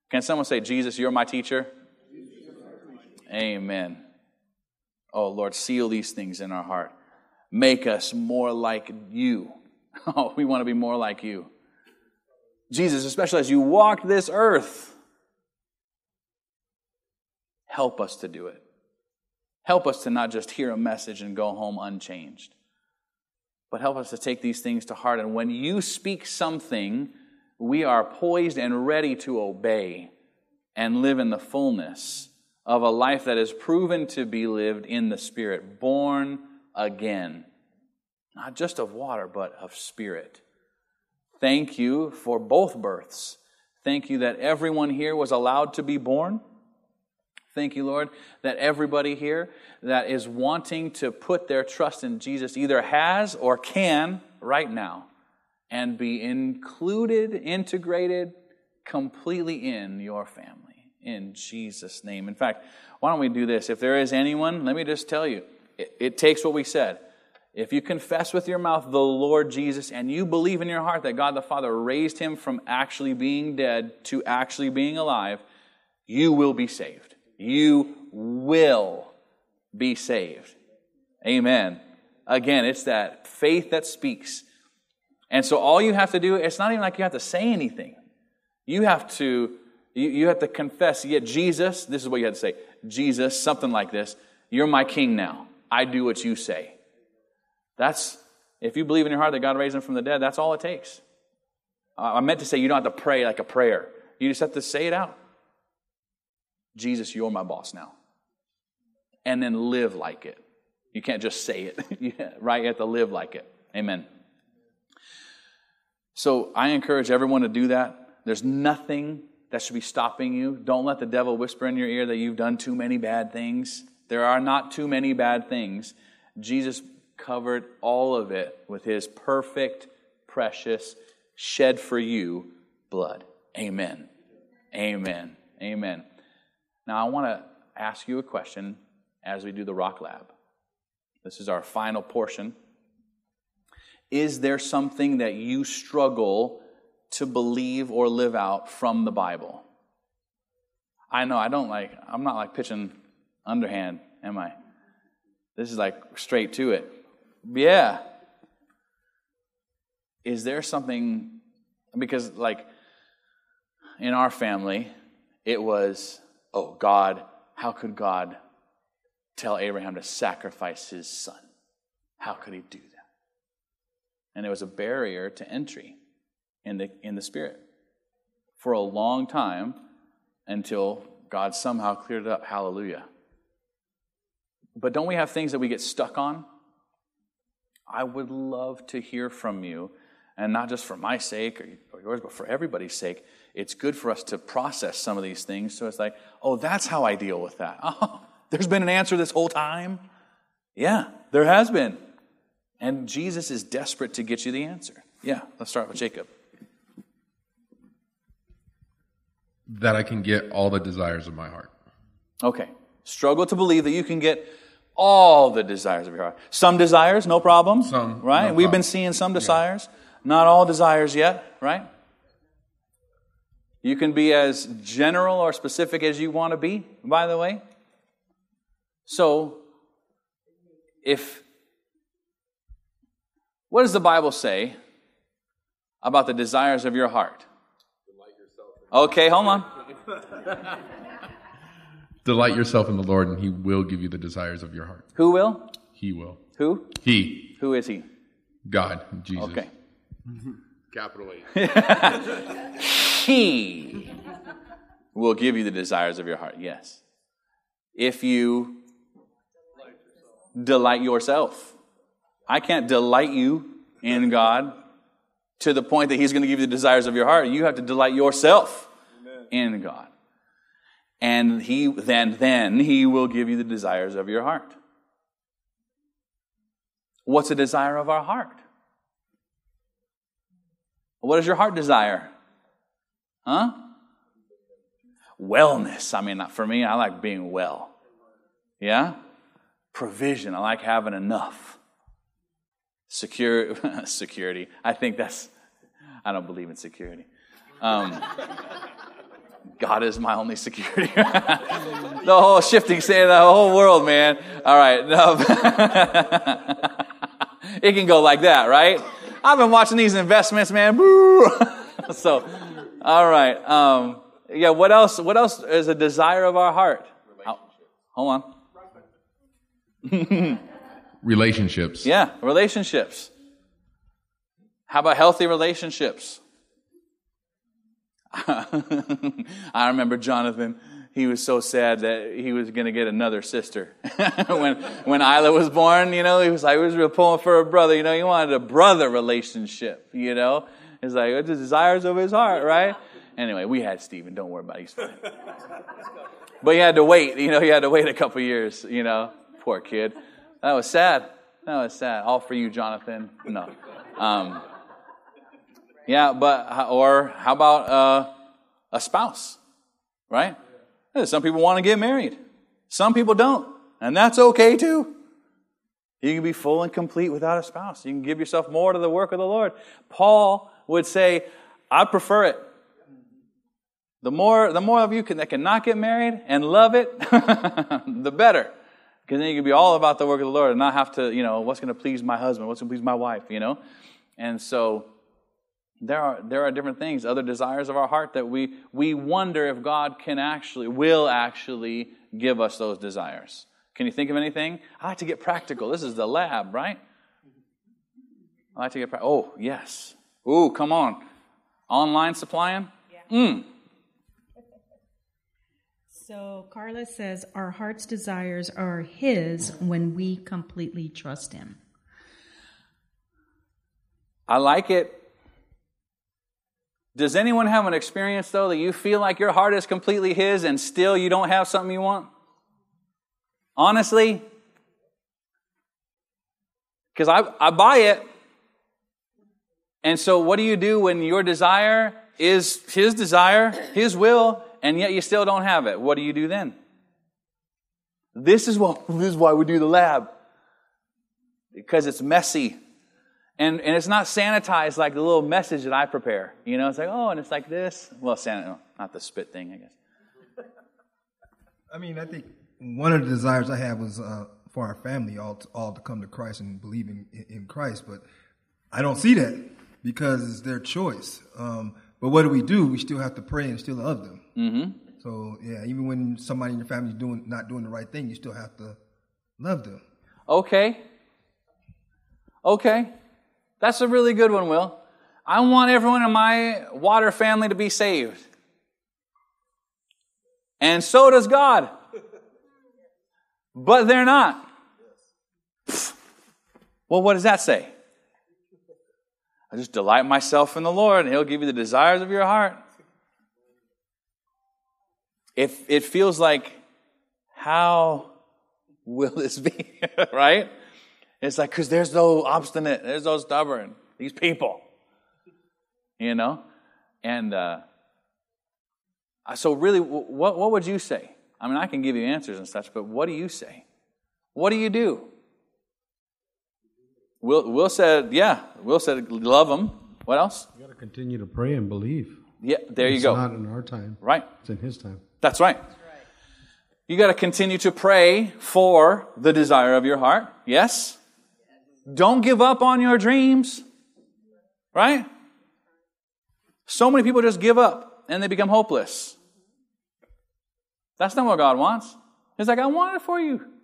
Can someone say, Jesus, you're my teacher? Amen. Oh, Lord, seal these things in our heart. Make us more like you. Oh, we want to be more like you. Jesus, especially as you walked this earth, help us to do it. Help us to not just hear a message and go home unchanged, but help us to take these things to heart. And when you speak something, we are poised and ready to obey and live in the fullness of a life that is proven to be lived in the Spirit, born again. Not just of water, but of Spirit. Thank you for both births. Thank you that everyone here was allowed to be born. Thank you, Lord, that everybody here that is wanting to put their trust in Jesus either has or can right now and be included, integrated completely in your family. In Jesus' name. In fact, why don't we do this? If there is anyone, let me just tell you, it, it takes what we said. If you confess with your mouth the Lord Jesus and you believe in your heart that God the Father raised him from actually being dead to actually being alive, you will be saved. You will be saved. Amen. Again, it's that faith that speaks. And so all you have to do, it's not even like you have to say anything. You have to you, you have to confess, yet Jesus, this is what you have to say. Jesus, something like this, you're my king now. I do what you say. That's, if you believe in your heart that God raised him from the dead, that's all it takes. I meant to say you don't have to pray like a prayer. You just have to say it out. Jesus, you're my boss now. And then live like it. You can't just say it, right? You have to live like it. Amen. So I encourage everyone to do that. There's nothing that should be stopping you. Don't let the devil whisper in your ear that you've done too many bad things. There are not too many bad things. Jesus covered all of it with his perfect, precious, shed for you blood. Amen. Amen. Amen. Now, I want to ask you a question as we do the Rock Lab. This is our final portion. Is there something that you struggle to believe or live out from the Bible? I know I don't like, I'm not like pitching underhand, am I? This is like straight to it. Yeah. Is there something, because like in our family, it was, oh, God, how could God tell Abraham to sacrifice his son? How could he do that? And it was a barrier to entry in the, in the Spirit for a long time until God somehow cleared it up. Hallelujah. But don't we have things that we get stuck on? I would love to hear from you, and not just for my sake or, yours, but for everybody's sake. It's good for us to process some of these things. So it's like, oh, that's how I deal with that. Oh, there's been an answer this whole time? Yeah, there has been. And Jesus is desperate to get you the answer. Yeah, let's start with Jacob. That I can get all the desires of my heart. Okay. Struggle to believe that you can get all the desires of your heart. Some desires, no problem. Some. Right? No We've problem. been seeing some desires. Yeah. Not all desires yet, right? You can be as general or specific as you want to be, by the way. So, if. What does the Bible say about the desires of your heart? Okay, hold on. Delight yourself in the Lord, and He will give you the desires of your heart. Who will? He will. Who? He. Who is He? God, Jesus. Okay. Capital H. he will give you the desires of your heart, yes. If you delight yourself. I can't delight you in God to the point that He's going to give you the desires of your heart. You have to delight yourself in God. And He then then He will give you the desires of your heart. What's the desire of our heart? What does your heart desire? Huh? Wellness. I mean, for me, I like being well. Yeah? Provision. I like having enough. Secure, security. I think that's, I don't believe in security. Um, God is my only security. the whole shifting, saying the whole world, man. All right. No. it can go like that, right? I've been watching these investments, man. so, all right. Um, yeah. What else? What else is a desire of our heart? Oh, hold on. relationships. Yeah, relationships. How about healthy relationships? I remember Jonathan. He was so sad that he was going to get another sister. when when Isla was born, you know, he was like, he was real pulling for a brother. You know, he wanted a brother relationship. You know, it's like it's the desires of his heart, right? Anyway, we had Stephen. Don't worry about it. He's fine. But he had to wait. You know, he had to wait a couple years. You know, poor kid. That was sad. That was sad. All for you, Jonathan. No. Um, yeah, but or how about uh, a spouse, right? Some people want to get married. Some people don't, and that's okay too. You can be full and complete without a spouse. You can give yourself more to the work of the Lord. Paul would say, "I prefer it." The more, the more of you can, that cannot get married and love it, the better. Because then you can be all about the work of the Lord and not have to, you know, what's going to please my husband, what's going to please my wife, you know? And so there are, there are different things, other desires of our heart that we, we wonder if God can actually, will actually give us those desires. Can you think of anything? I like to get practical. This is the lab, right? I like to get practical. Oh, yes. Ooh, come on. Online supplying? Yeah. Mm. So Carla says, Our heart's desires are His when we completely trust Him. I like it. Does anyone have an experience, though, that you feel like your heart is completely His and still you don't have something you want? Honestly? Because I, I buy it. And so, what do you do when your desire is His desire, His will, and yet you still don't have it. What do you do then? This is what this is why we do the lab. Because it's messy. And, and it's not sanitized like the little message that I prepare. You know, it's like, oh, and it's like this. Well, not the spit thing, I guess. I mean, I think one of the desires I have was uh, for our family all to, all to come to Christ and believe in, in Christ, but I don't see that because it's their choice. Um, but what do we do? We still have to pray and still love them. Mm-hmm. So yeah, even when somebody in your family is doing not doing the right thing, you still have to love them. Okay. Okay. That's a really good one, Will. I want everyone in my water family to be saved. And so does God. But they're not. Well, what does that say? I just delight myself in the Lord, and He'll give you the desires of your heart. If it feels like, how will this be? right? It's like, because there's no obstinate, there's no stubborn, these people. You know? And uh, so, really, what, what would you say? I mean, I can give you answers and such, but what do you say? What do you do? Will, Will said, yeah. Will said, love them. What else? You got to continue to pray and believe. Yeah, there it's you go. It's not in our time. Right. It's in His time. That's right. You got to continue to pray for the desire of your heart. Yes? Don't give up on your dreams. Right? So many people just give up and they become hopeless. That's not what God wants. He's like, I want it for you.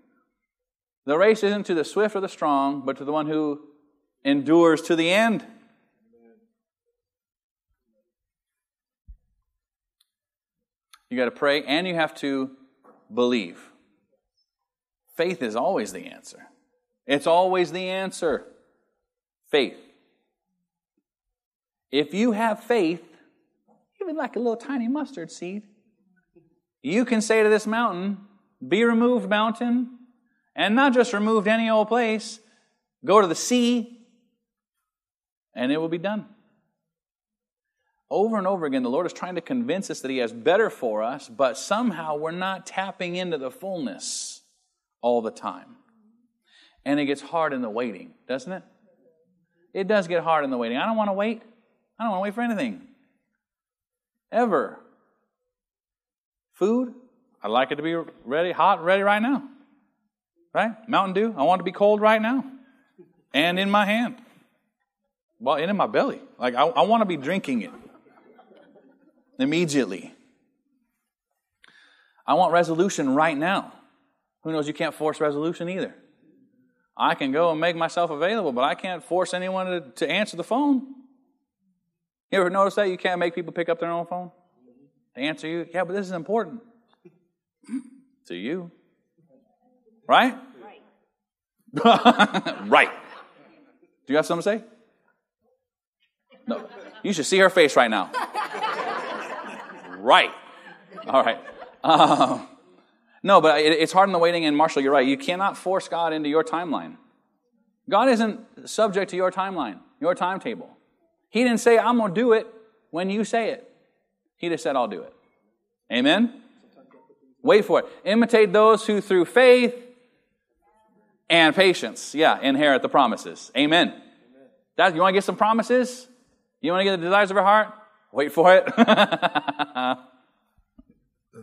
The race isn't to the swift or the strong, but to the one who endures to the end. You got to pray and you have to believe. Faith is always the answer. It's always the answer. Faith. If you have faith, even like a little tiny mustard seed, you can say to this mountain, Be removed, mountain, and not just removed any old place, go to the sea, and it will be done. Over and over again, the Lord is trying to convince us that He has better for us, but somehow we're not tapping into the fullness all the time. And it gets hard in the waiting, doesn't it? It does get hard in the waiting. I don't want to wait. I don't want to wait for anything. Ever. Food, I'd like it to be ready, hot, ready right now. Right? Mountain Dew, I want to be cold right now. And in my hand. Well, and in my belly. Like, I, I want to be drinking it immediately. I want resolution right now. Who knows you can't force resolution either. I can go and make myself available, but I can't force anyone to, to answer the phone. You ever notice that? You can't make people pick up their own phone to answer you? Yeah, but this is important to you. Right? Right. right. Do you have something to say? No. You should see her face right now. right. All right. Um, no, but it, it's hard in the waiting, and Marshall, you're right. You cannot force God into your timeline. God isn't subject to your timeline, your timetable. He didn't say, I'm going to do it when you say it. He just said, I'll do it. Amen? Wait for it. Imitate those who through faith and patience, yeah, inherit the promises. Amen. That, you want to get some promises? You want to get the desires of your heart? Wait for it.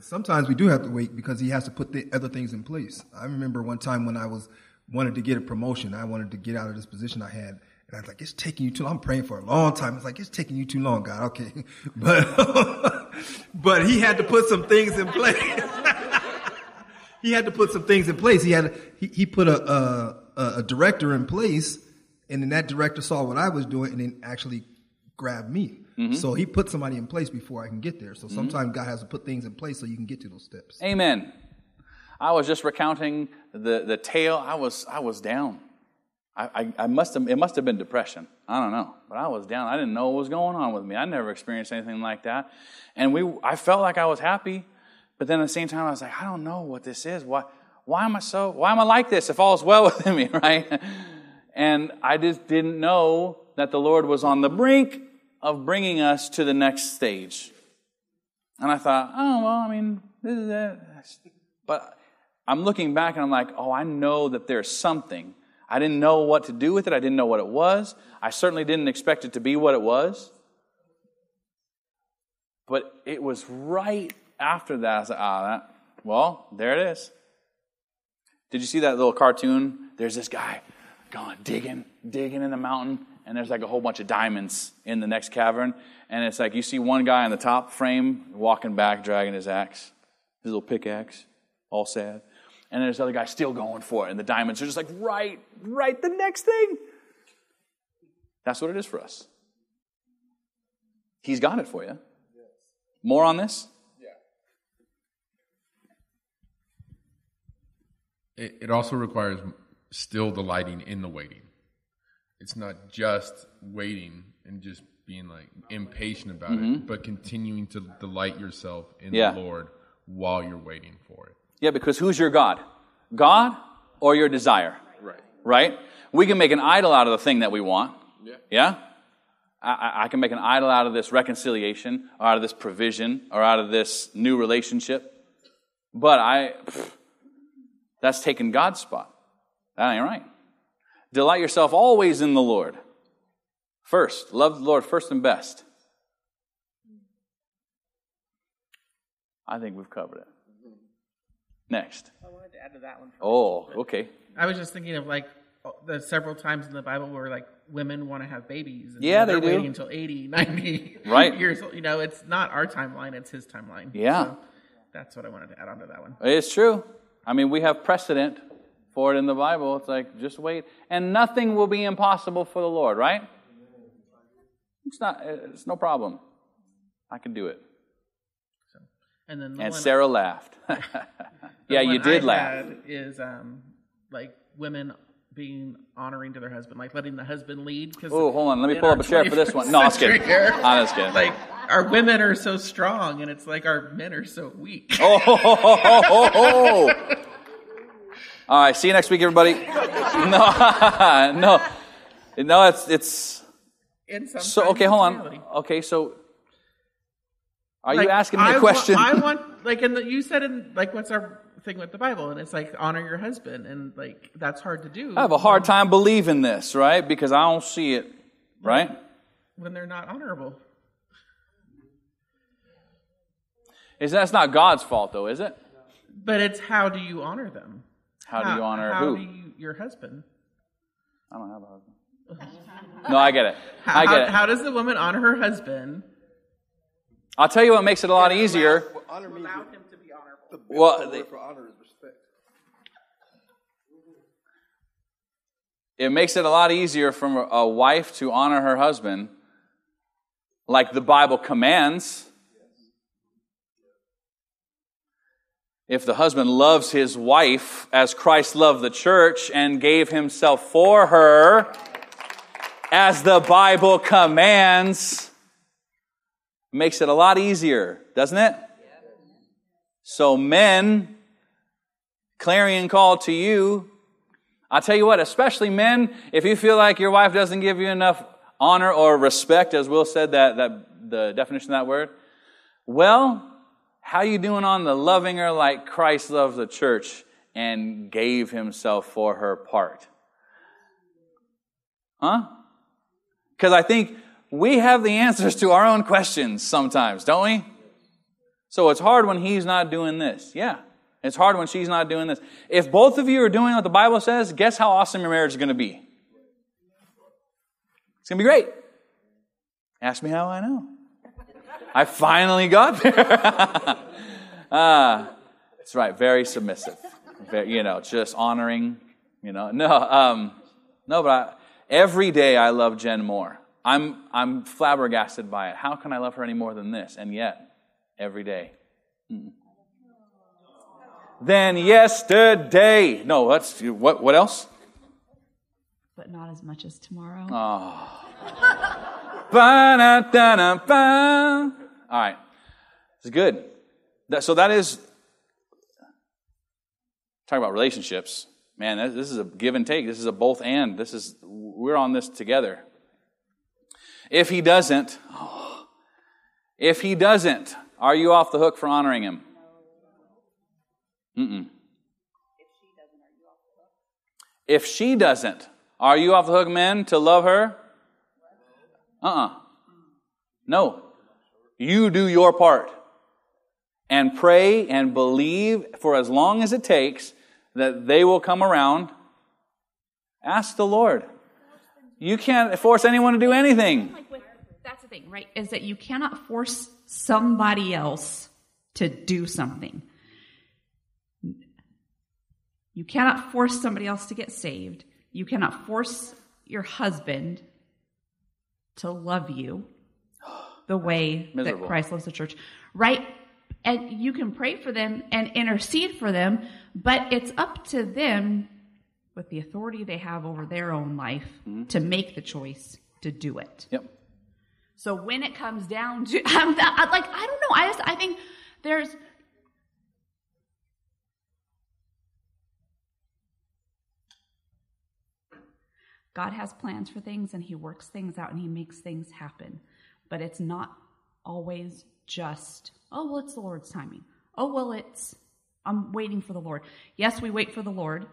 Sometimes we do have to wait because he has to put the other things in place. I remember one time when I was wanted to get a promotion, I wanted to get out of this position I had. And I was like, it's taking you too long. I'm praying for a long time. It's like, it's taking you too long, God. Okay. But, but he had to put some things in place. He had to put some things in place. He had, he, he put a, a, a director in place and then that director saw what I was doing and then actually grabbed me. Mm-hmm. So he put somebody in place before I can get there. So mm-hmm. sometimes God has to put things in place so you can get to those steps. Amen. I was just recounting the, the tale. I was, I was down. I, I, I, must have, it must have been depression. I don't know. But I was down. I didn't know what was going on with me. I never experienced anything like that. And we, I felt like I was happy. But then at the same time, I was like, I don't know what this is. Why, why am I so, why am I like this if all is well within me, right? And I just didn't know that the Lord was on the brink of bringing us to the next stage. And I thought, oh, well, I mean, this is it. But I'm looking back and I'm like, oh, I know that there's something. I didn't know what to do with it. I didn't know what it was. I certainly didn't expect it to be what it was. But it was right after that. I was like, ah, that, well, there it is. Did you see that little cartoon? There's this guy going digging, digging in the mountain, and there's like a whole bunch of diamonds in the next cavern. And it's like you see one guy in the top frame walking back, dragging his axe, his little pickaxe, all sad. And there's other guy still going for it, and the diamonds are just like right, right, the next thing. That's what it is for us. He's got it for you. More on this? It, it also requires still delighting in the waiting. It's not just waiting and just being like impatient about mm-hmm. it, but continuing to delight yourself in yeah. the Lord while you're waiting for it. Yeah, because who's your God? God or your desire? Right. Right? We can make an idol out of the thing that we want. Yeah. Yeah? I, I can make an idol out of this reconciliation, or out of this provision, or out of this new relationship. But I, pff, that's taking God's spot. That ain't right. Delight yourself always in the Lord. First, love the Lord first and best. I think we've covered it. Next. I wanted to add to that one. Oh, okay. I was just thinking of like uh, the several times in the Bible where like women want to have babies. And yeah, they're they waiting until 80, 90 right. years old. You know, it's not our timeline, it's his timeline. Yeah. So that's what I wanted to add on to that one. It's true. I mean, we have precedent for it in the Bible. It's like, just wait. And nothing will be impossible for the Lord, right? It's not, it's no problem. I can do it. So, and then the and Sarah I, laughed. yeah, you did I laugh. Is um, like women being honoring to their husband, like letting the husband lead. Oh, hold on, let me pull up a chair for this one. No, I'm just kidding. I'm just kidding. Like our women are so strong, and it's like our men are so weak. oh, ho, ho, ho, ho. All right, see you next week, everybody. no, no, no. It's it's. So okay, hold on. Okay, so are like, you asking me a question? Want, I want like in the, you said in like what's our thing with the Bible, and it's like honor your husband, and like that's hard to do. I have a hard time believing this, right? Because I don't see it, right? When they're not honorable. Is that's not God's fault though, is it? But it's how do you honor them? How, how do you honor how who? Do you, your husband. I don't have a husband. no, I get it. I get it. How does the woman honor her husband? I'll tell you what makes it a lot easier. Well, The well, the, for honor is respect. it makes it a lot easier for a wife to honor her husband like the Bible commands. If the husband loves his wife as Christ loved the church and gave himself for her, as the Bible commands, makes it a lot easier, doesn't it? So, men, clarion call to you. I'll tell you what, especially men, if you feel like your wife doesn't give you enough honor or respect, as Will said that, that the definition of that word, well, how you doing on the loving her like Christ loved the church and gave himself for her part? Huh? Because I think we have the answers to our own questions sometimes, don't we? So it's hard when he's not doing this. Yeah. It's hard when she's not doing this. If both of you are doing what the Bible says, guess how awesome your marriage is going to be? It's going to be great. Ask me how I know. I finally got there. ah, that's right. Very submissive. Very, you know, just honoring. You know, no, um, no, but I, every day I love Jen more. I'm I'm flabbergasted by it. How can I love her any more than this? And yet, every day. Mm. Than yesterday. No, what's what? What else? But not as much as tomorrow. Oh. All right. It's good. That, so that is, talking about relationships. Man, this is a give and take. This is a both and. This is, we're on this together. If he doesn't, if he doesn't, are you off the hook for honoring him? Mm-mm. If she doesn't, are you off the hook, men, to love her? Uh uh-uh. uh No. You do your part. And pray and believe for as long as it takes that they will come around. Ask the Lord. You can't force anyone to do anything. That's the thing, right? Is that you cannot force somebody else to do something. You cannot force somebody else to get saved. You cannot force your husband to love you the way Miserable. that Christ loves the church, right? And you can pray for them and intercede for them, but it's up to them with the authority they have over their own life mm-hmm. to make the choice to do it. Yep. So when it comes down to, I'm not, like, I don't know. I just, I think there's, God has plans for things and He works things out and He makes things happen. But it's not always just, oh, well, it's the Lord's timing. Oh, well, it's, I'm waiting for the Lord. Yes, we wait for the Lord,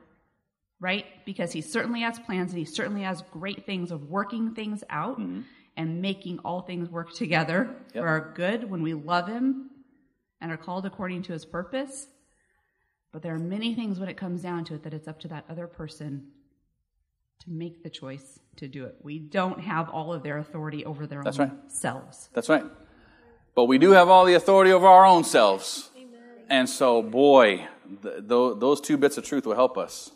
right? Because He certainly has plans and He certainly has great things of working things out mm-hmm. And making all things work together yep. for our good when we love Him and are called according to His purpose. But there are many things when it comes down to it that it's up to that other person to make the choice to do it. We don't have all of their authority over their That's own right. selves. That's right. But we do have all the authority over our own selves. Amen. And so, boy, th- th- those two bits of truth will help us.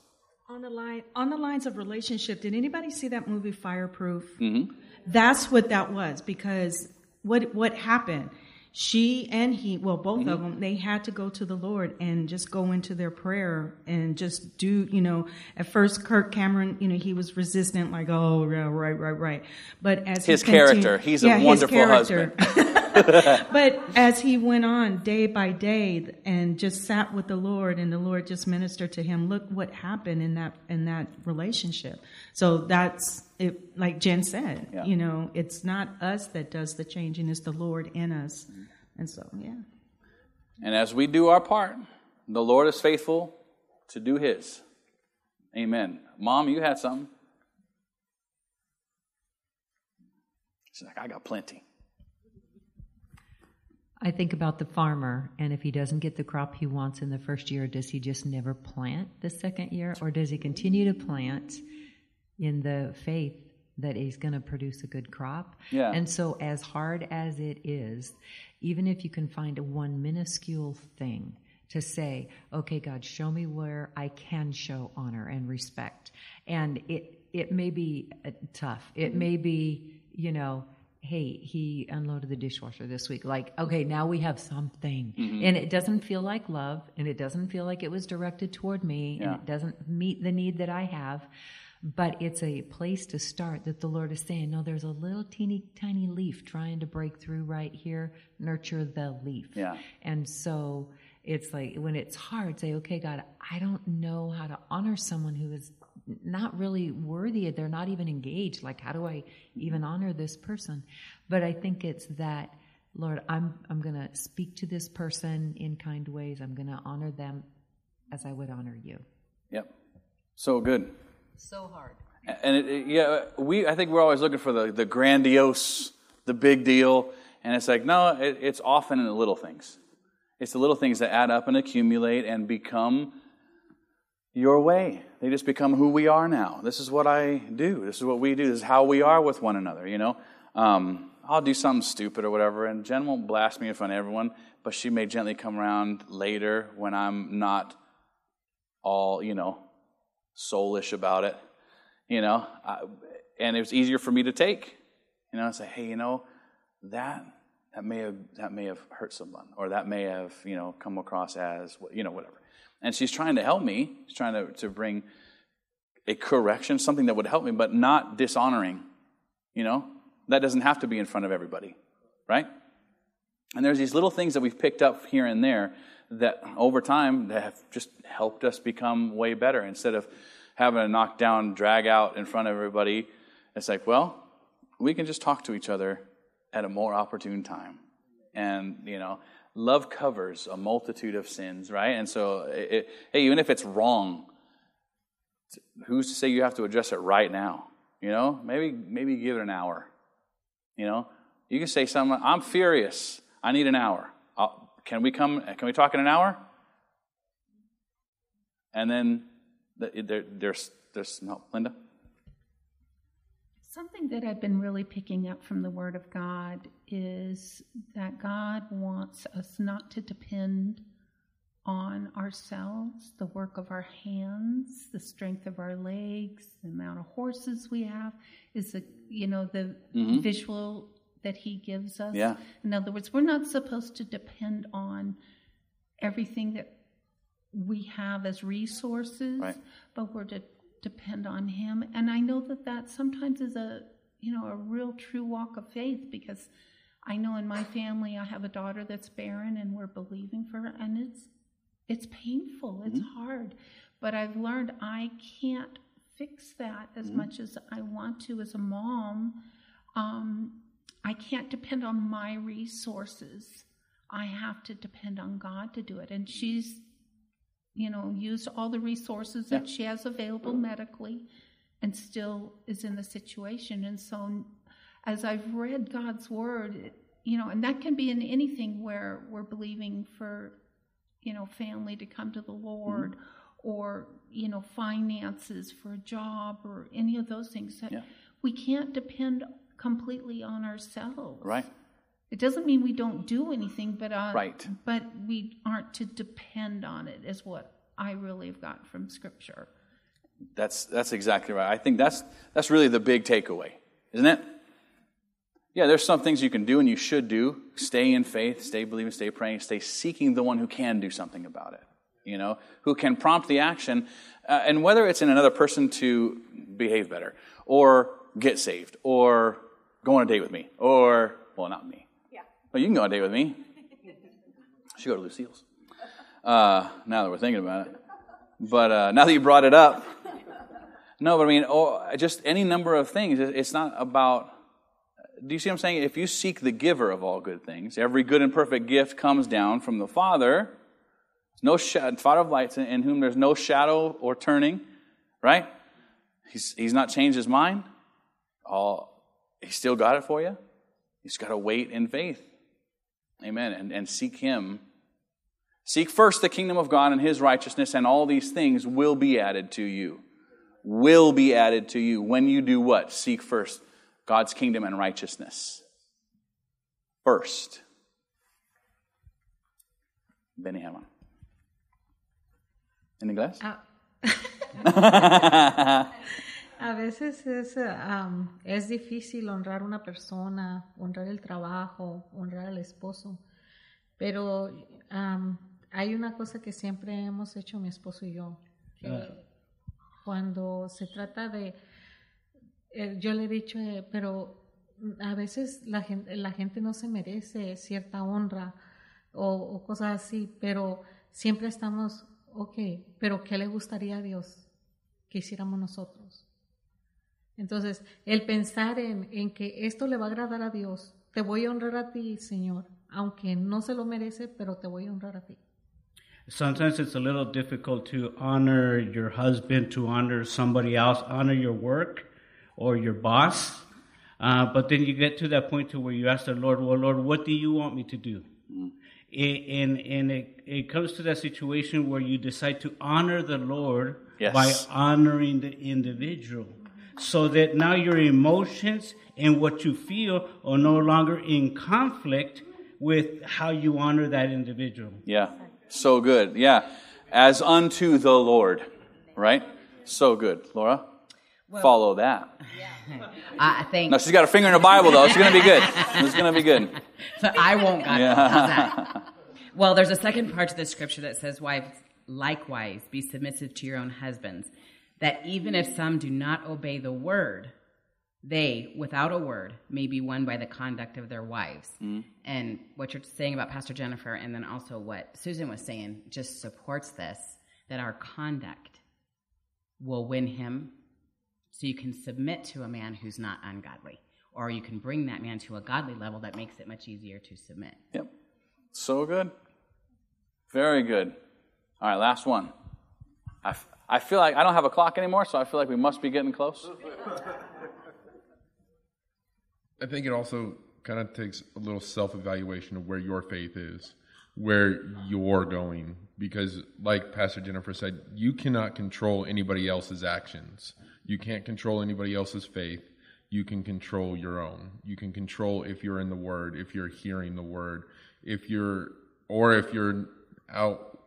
On the line, on the lines of relationship, did anybody see that movie Fireproof? Mm-hmm. That's what that was because what what happened? she and he, well, both mm-hmm. of them, they had to go to the Lord and just go into their prayer and just do, you know, at first Kirk Cameron, you know, he was resistant, like, oh, right, right, right. But as his character, he's yeah, a wonderful husband. but as he went on day by day and just sat with the Lord and the Lord just ministered to him, look what happened in that, in that relationship. So that's it, like Jen said, yeah. you know, it's not us that does the changing, it's the Lord in us. Mm-hmm. And so, yeah. And as we do our part, the Lord is faithful to do his. Amen. Mom, you had something. She's like, I got plenty. I think about the farmer, and if he doesn't get the crop he wants in the first year, does he just never plant the second year, or does he continue to plant in the faith that he's going to produce a good crop? Yeah. And so, as hard as it is, even if you can find a one minuscule thing to say, okay, God, show me where I can show honor and respect. And it, it may be uh, tough. It may be, you know, hey, he unloaded the dishwasher this week. Like, okay, now we have something. Mhm. And it doesn't feel like love, and it doesn't feel like it was directed toward me, Yeah. and it doesn't meet the need that I have. But it's a place to start that the Lord is saying, no, there's a little teeny tiny leaf trying to break through right here. Nurture the leaf. Yeah. And so it's like when it's hard, say, okay, God, I don't know how to honor someone who is not really worthy. They're not even engaged. Like, how do I even honor this person? But I think it's that, Lord, I'm, I'm going to speak to this person in kind ways. I'm going to honor them as I would honor you. Yep. So good. So hard. And it, it- yeah, we I think we're always looking for the, the grandiose, the big deal, and it's like no, it, it's often in the little things. It's the little things that add up and accumulate and become your way. They just become who we are now. This is what I do. This is what we do. This is how we are with one another. You know, um, I'll do something stupid or whatever, and Jen won't blast me in front of everyone, but she may gently come around later when I'm not all you know soulish about it you know, I, and it was easier for me to take, you know, and say, hey, you know, that that may have that may have hurt someone, or that may have you know come across as you know whatever. And she's trying to help me. She's trying to to bring a correction, something that would help me, but not dishonoring. You know, that doesn't have to be in front of everybody, right? And there's these little things that we've picked up here and there that over time that have just helped us become way better instead of having a knockdown drag out in front of everybody. It's like, well, we can just talk to each other at a more opportune time. And, you know, love covers a multitude of sins, right? And so, it, it- hey, even if it's wrong, who's to say you have to address it right now? You know, maybe maybe give it an hour. You know, you can say something. I'm furious. I need an hour. I'll, can we come? Can we talk in an hour? And then th- there, there's there's no Linda. Something that I've been really picking up from the Word of God is that God wants us not to depend on ourselves, the work of our hands, the strength of our legs, the amount of horses we have, is the you know the Mhm. visual that He gives us. Yeah. In other words, we're not supposed to depend on everything that we have as resources, Right. but we're to depend on Him. And I know that that sometimes is a you know a real true walk of faith because I know in my family I have a daughter that's barren and we're believing for her, and it's it's painful, it's hard, but I've learned I can't fix that as Mhm. much as I want to as a mom. Um, I can't depend on my resources. I have to depend on God to do it. And she's, you know, used all the resources that Yeah. she has available medically and still is in the situation. And so as I've read God's word, you know, and that can be in anything where we're believing for, you know, family to come to the Lord mm-hmm. or, you know, finances for a job or any of those things that Yeah. we can't depend completely on ourselves. Right. It doesn't mean we don't do anything, but uh, Right. But we aren't to depend on it. Is what I really have got from Scripture. That's that's exactly right. I think that's that's really the big takeaway, isn't it? Yeah, there's some things you can do and you should do. Stay in faith, stay believing, stay praying, stay seeking the one who can do something about it. You know, who can prompt the action, uh, and whether it's in another person to behave better, or get saved, or go on a date with me, or well, not me. Yeah. But you can go on a date with me. Should go to Lucille's. Uh, now that we're thinking about it, but uh, now that you brought it up, no, but I mean, oh, just any number of things. It's not about. Do you see what I'm saying? If you seek the giver of all good things, every good and perfect gift comes down from the Father. No shadow, Father of lights, in, in whom there's no shadow or turning. Right? He's he's not changed his mind. All he's still got it for you. He's got to wait in faith. Amen. And and seek Him. Seek first the kingdom of God and His righteousness, and all these things will be added to you will be added to you when you do what? Seek first God's kingdom and righteousness. First. Benny Hammond. Any glass? Uh, A veces es, um, es difícil honrar una persona, honrar el trabajo, honrar al esposo, pero um, hay una cosa que siempre hemos hecho mi esposo y yo, que Ah. cuando se trata de, eh, yo le he dicho, eh, pero a veces la gente, la gente no se merece cierta honra o, o cosas así, pero siempre estamos, ok, pero ¿qué le gustaría a Dios que hiciéramos nosotros? Entonces, el pensar en, en que esto le va a agradar a Dios, te voy a honrar a ti, Señor, aunque no se lo merece, pero te voy a honrar a ti. Sometimes it's a little difficult to honor your husband, to honor somebody else, honor your work or your boss. Uh, but then you get to that point to where you ask the Lord, well, Lord, what do you want me to do? It, and and it, it comes to that situation where you decide to honor the Lord Yes. by honoring the individual. So that now your emotions and what you feel are no longer in conflict with how you honor that individual. Yeah. So good. Yeah. As unto the Lord. Right? So good. Laura? Follow that. I think. No, she's got her finger in the Bible, though. It's going to be good. It's going to be good. So I won't. God, Yeah. that? Well, there's a second part to the scripture that says, "Wives, likewise, be submissive to your own husbands, that even if some do not obey the word, they, without a word, may be won by the conduct of their wives." Mm-hmm. And what you're saying about Pastor Jennifer, and then also what Susan was saying, just supports this that our conduct will win him. So you can submit to a man who's not ungodly, or you can bring that man to a godly level that makes it much easier to submit. Yep. So good. Very good. All right, last one. I, f- I feel like I don't have a clock anymore, so I feel like we must be getting close. I think it also kind of takes a little self evaluation of where your faith is, where you're going. Because, like Pastor Jennifer said, you cannot control anybody else's actions. You can't control anybody else's faith. You can control your own. You can control if you're in the Word, if you're hearing the Word, if you're, or if you're out,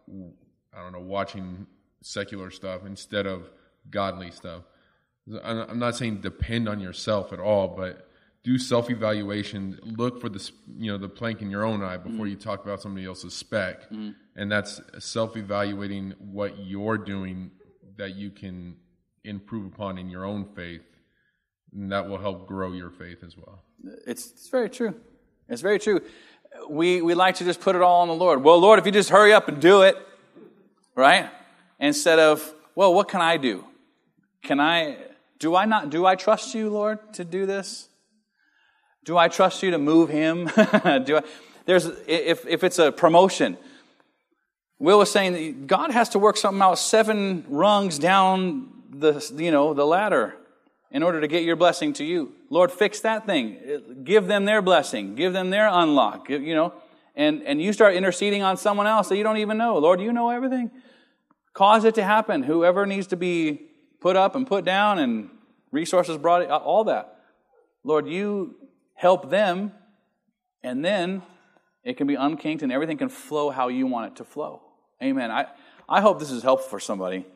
I don't know, watching secular stuff instead of godly stuff. I'm not saying depend on yourself at all, but do self evaluation. Look for the you know the plank in your own eye before mm. you talk about somebody else's speck, mm. and that's self evaluating what you're doing that you can improve upon in your own faith, and that will help grow your faith as well. It's, it's very true. It's very true. We, we like to just put it all on the Lord. Well, Lord, if you just hurry up and do it, right? Instead of, well, what can I do? Can I, do I not, do I trust you, Lord, to do this? Do I trust you to move him? do I, there's, if, if it's a promotion, Will was saying that God has to work something out seven rungs down the, you know, the ladder in order to get your blessing to you. Lord, fix that thing. Give them their blessing. Give them their unlock. You know, and, and you start interceding on someone else that you don't even know. Lord, you know everything. Cause it to happen. Whoever needs to be put up and put down and resources brought, all that. Lord, you help them, and then it can be unkinked and everything can flow how you want it to flow. Amen. I, I hope this is helpful for somebody.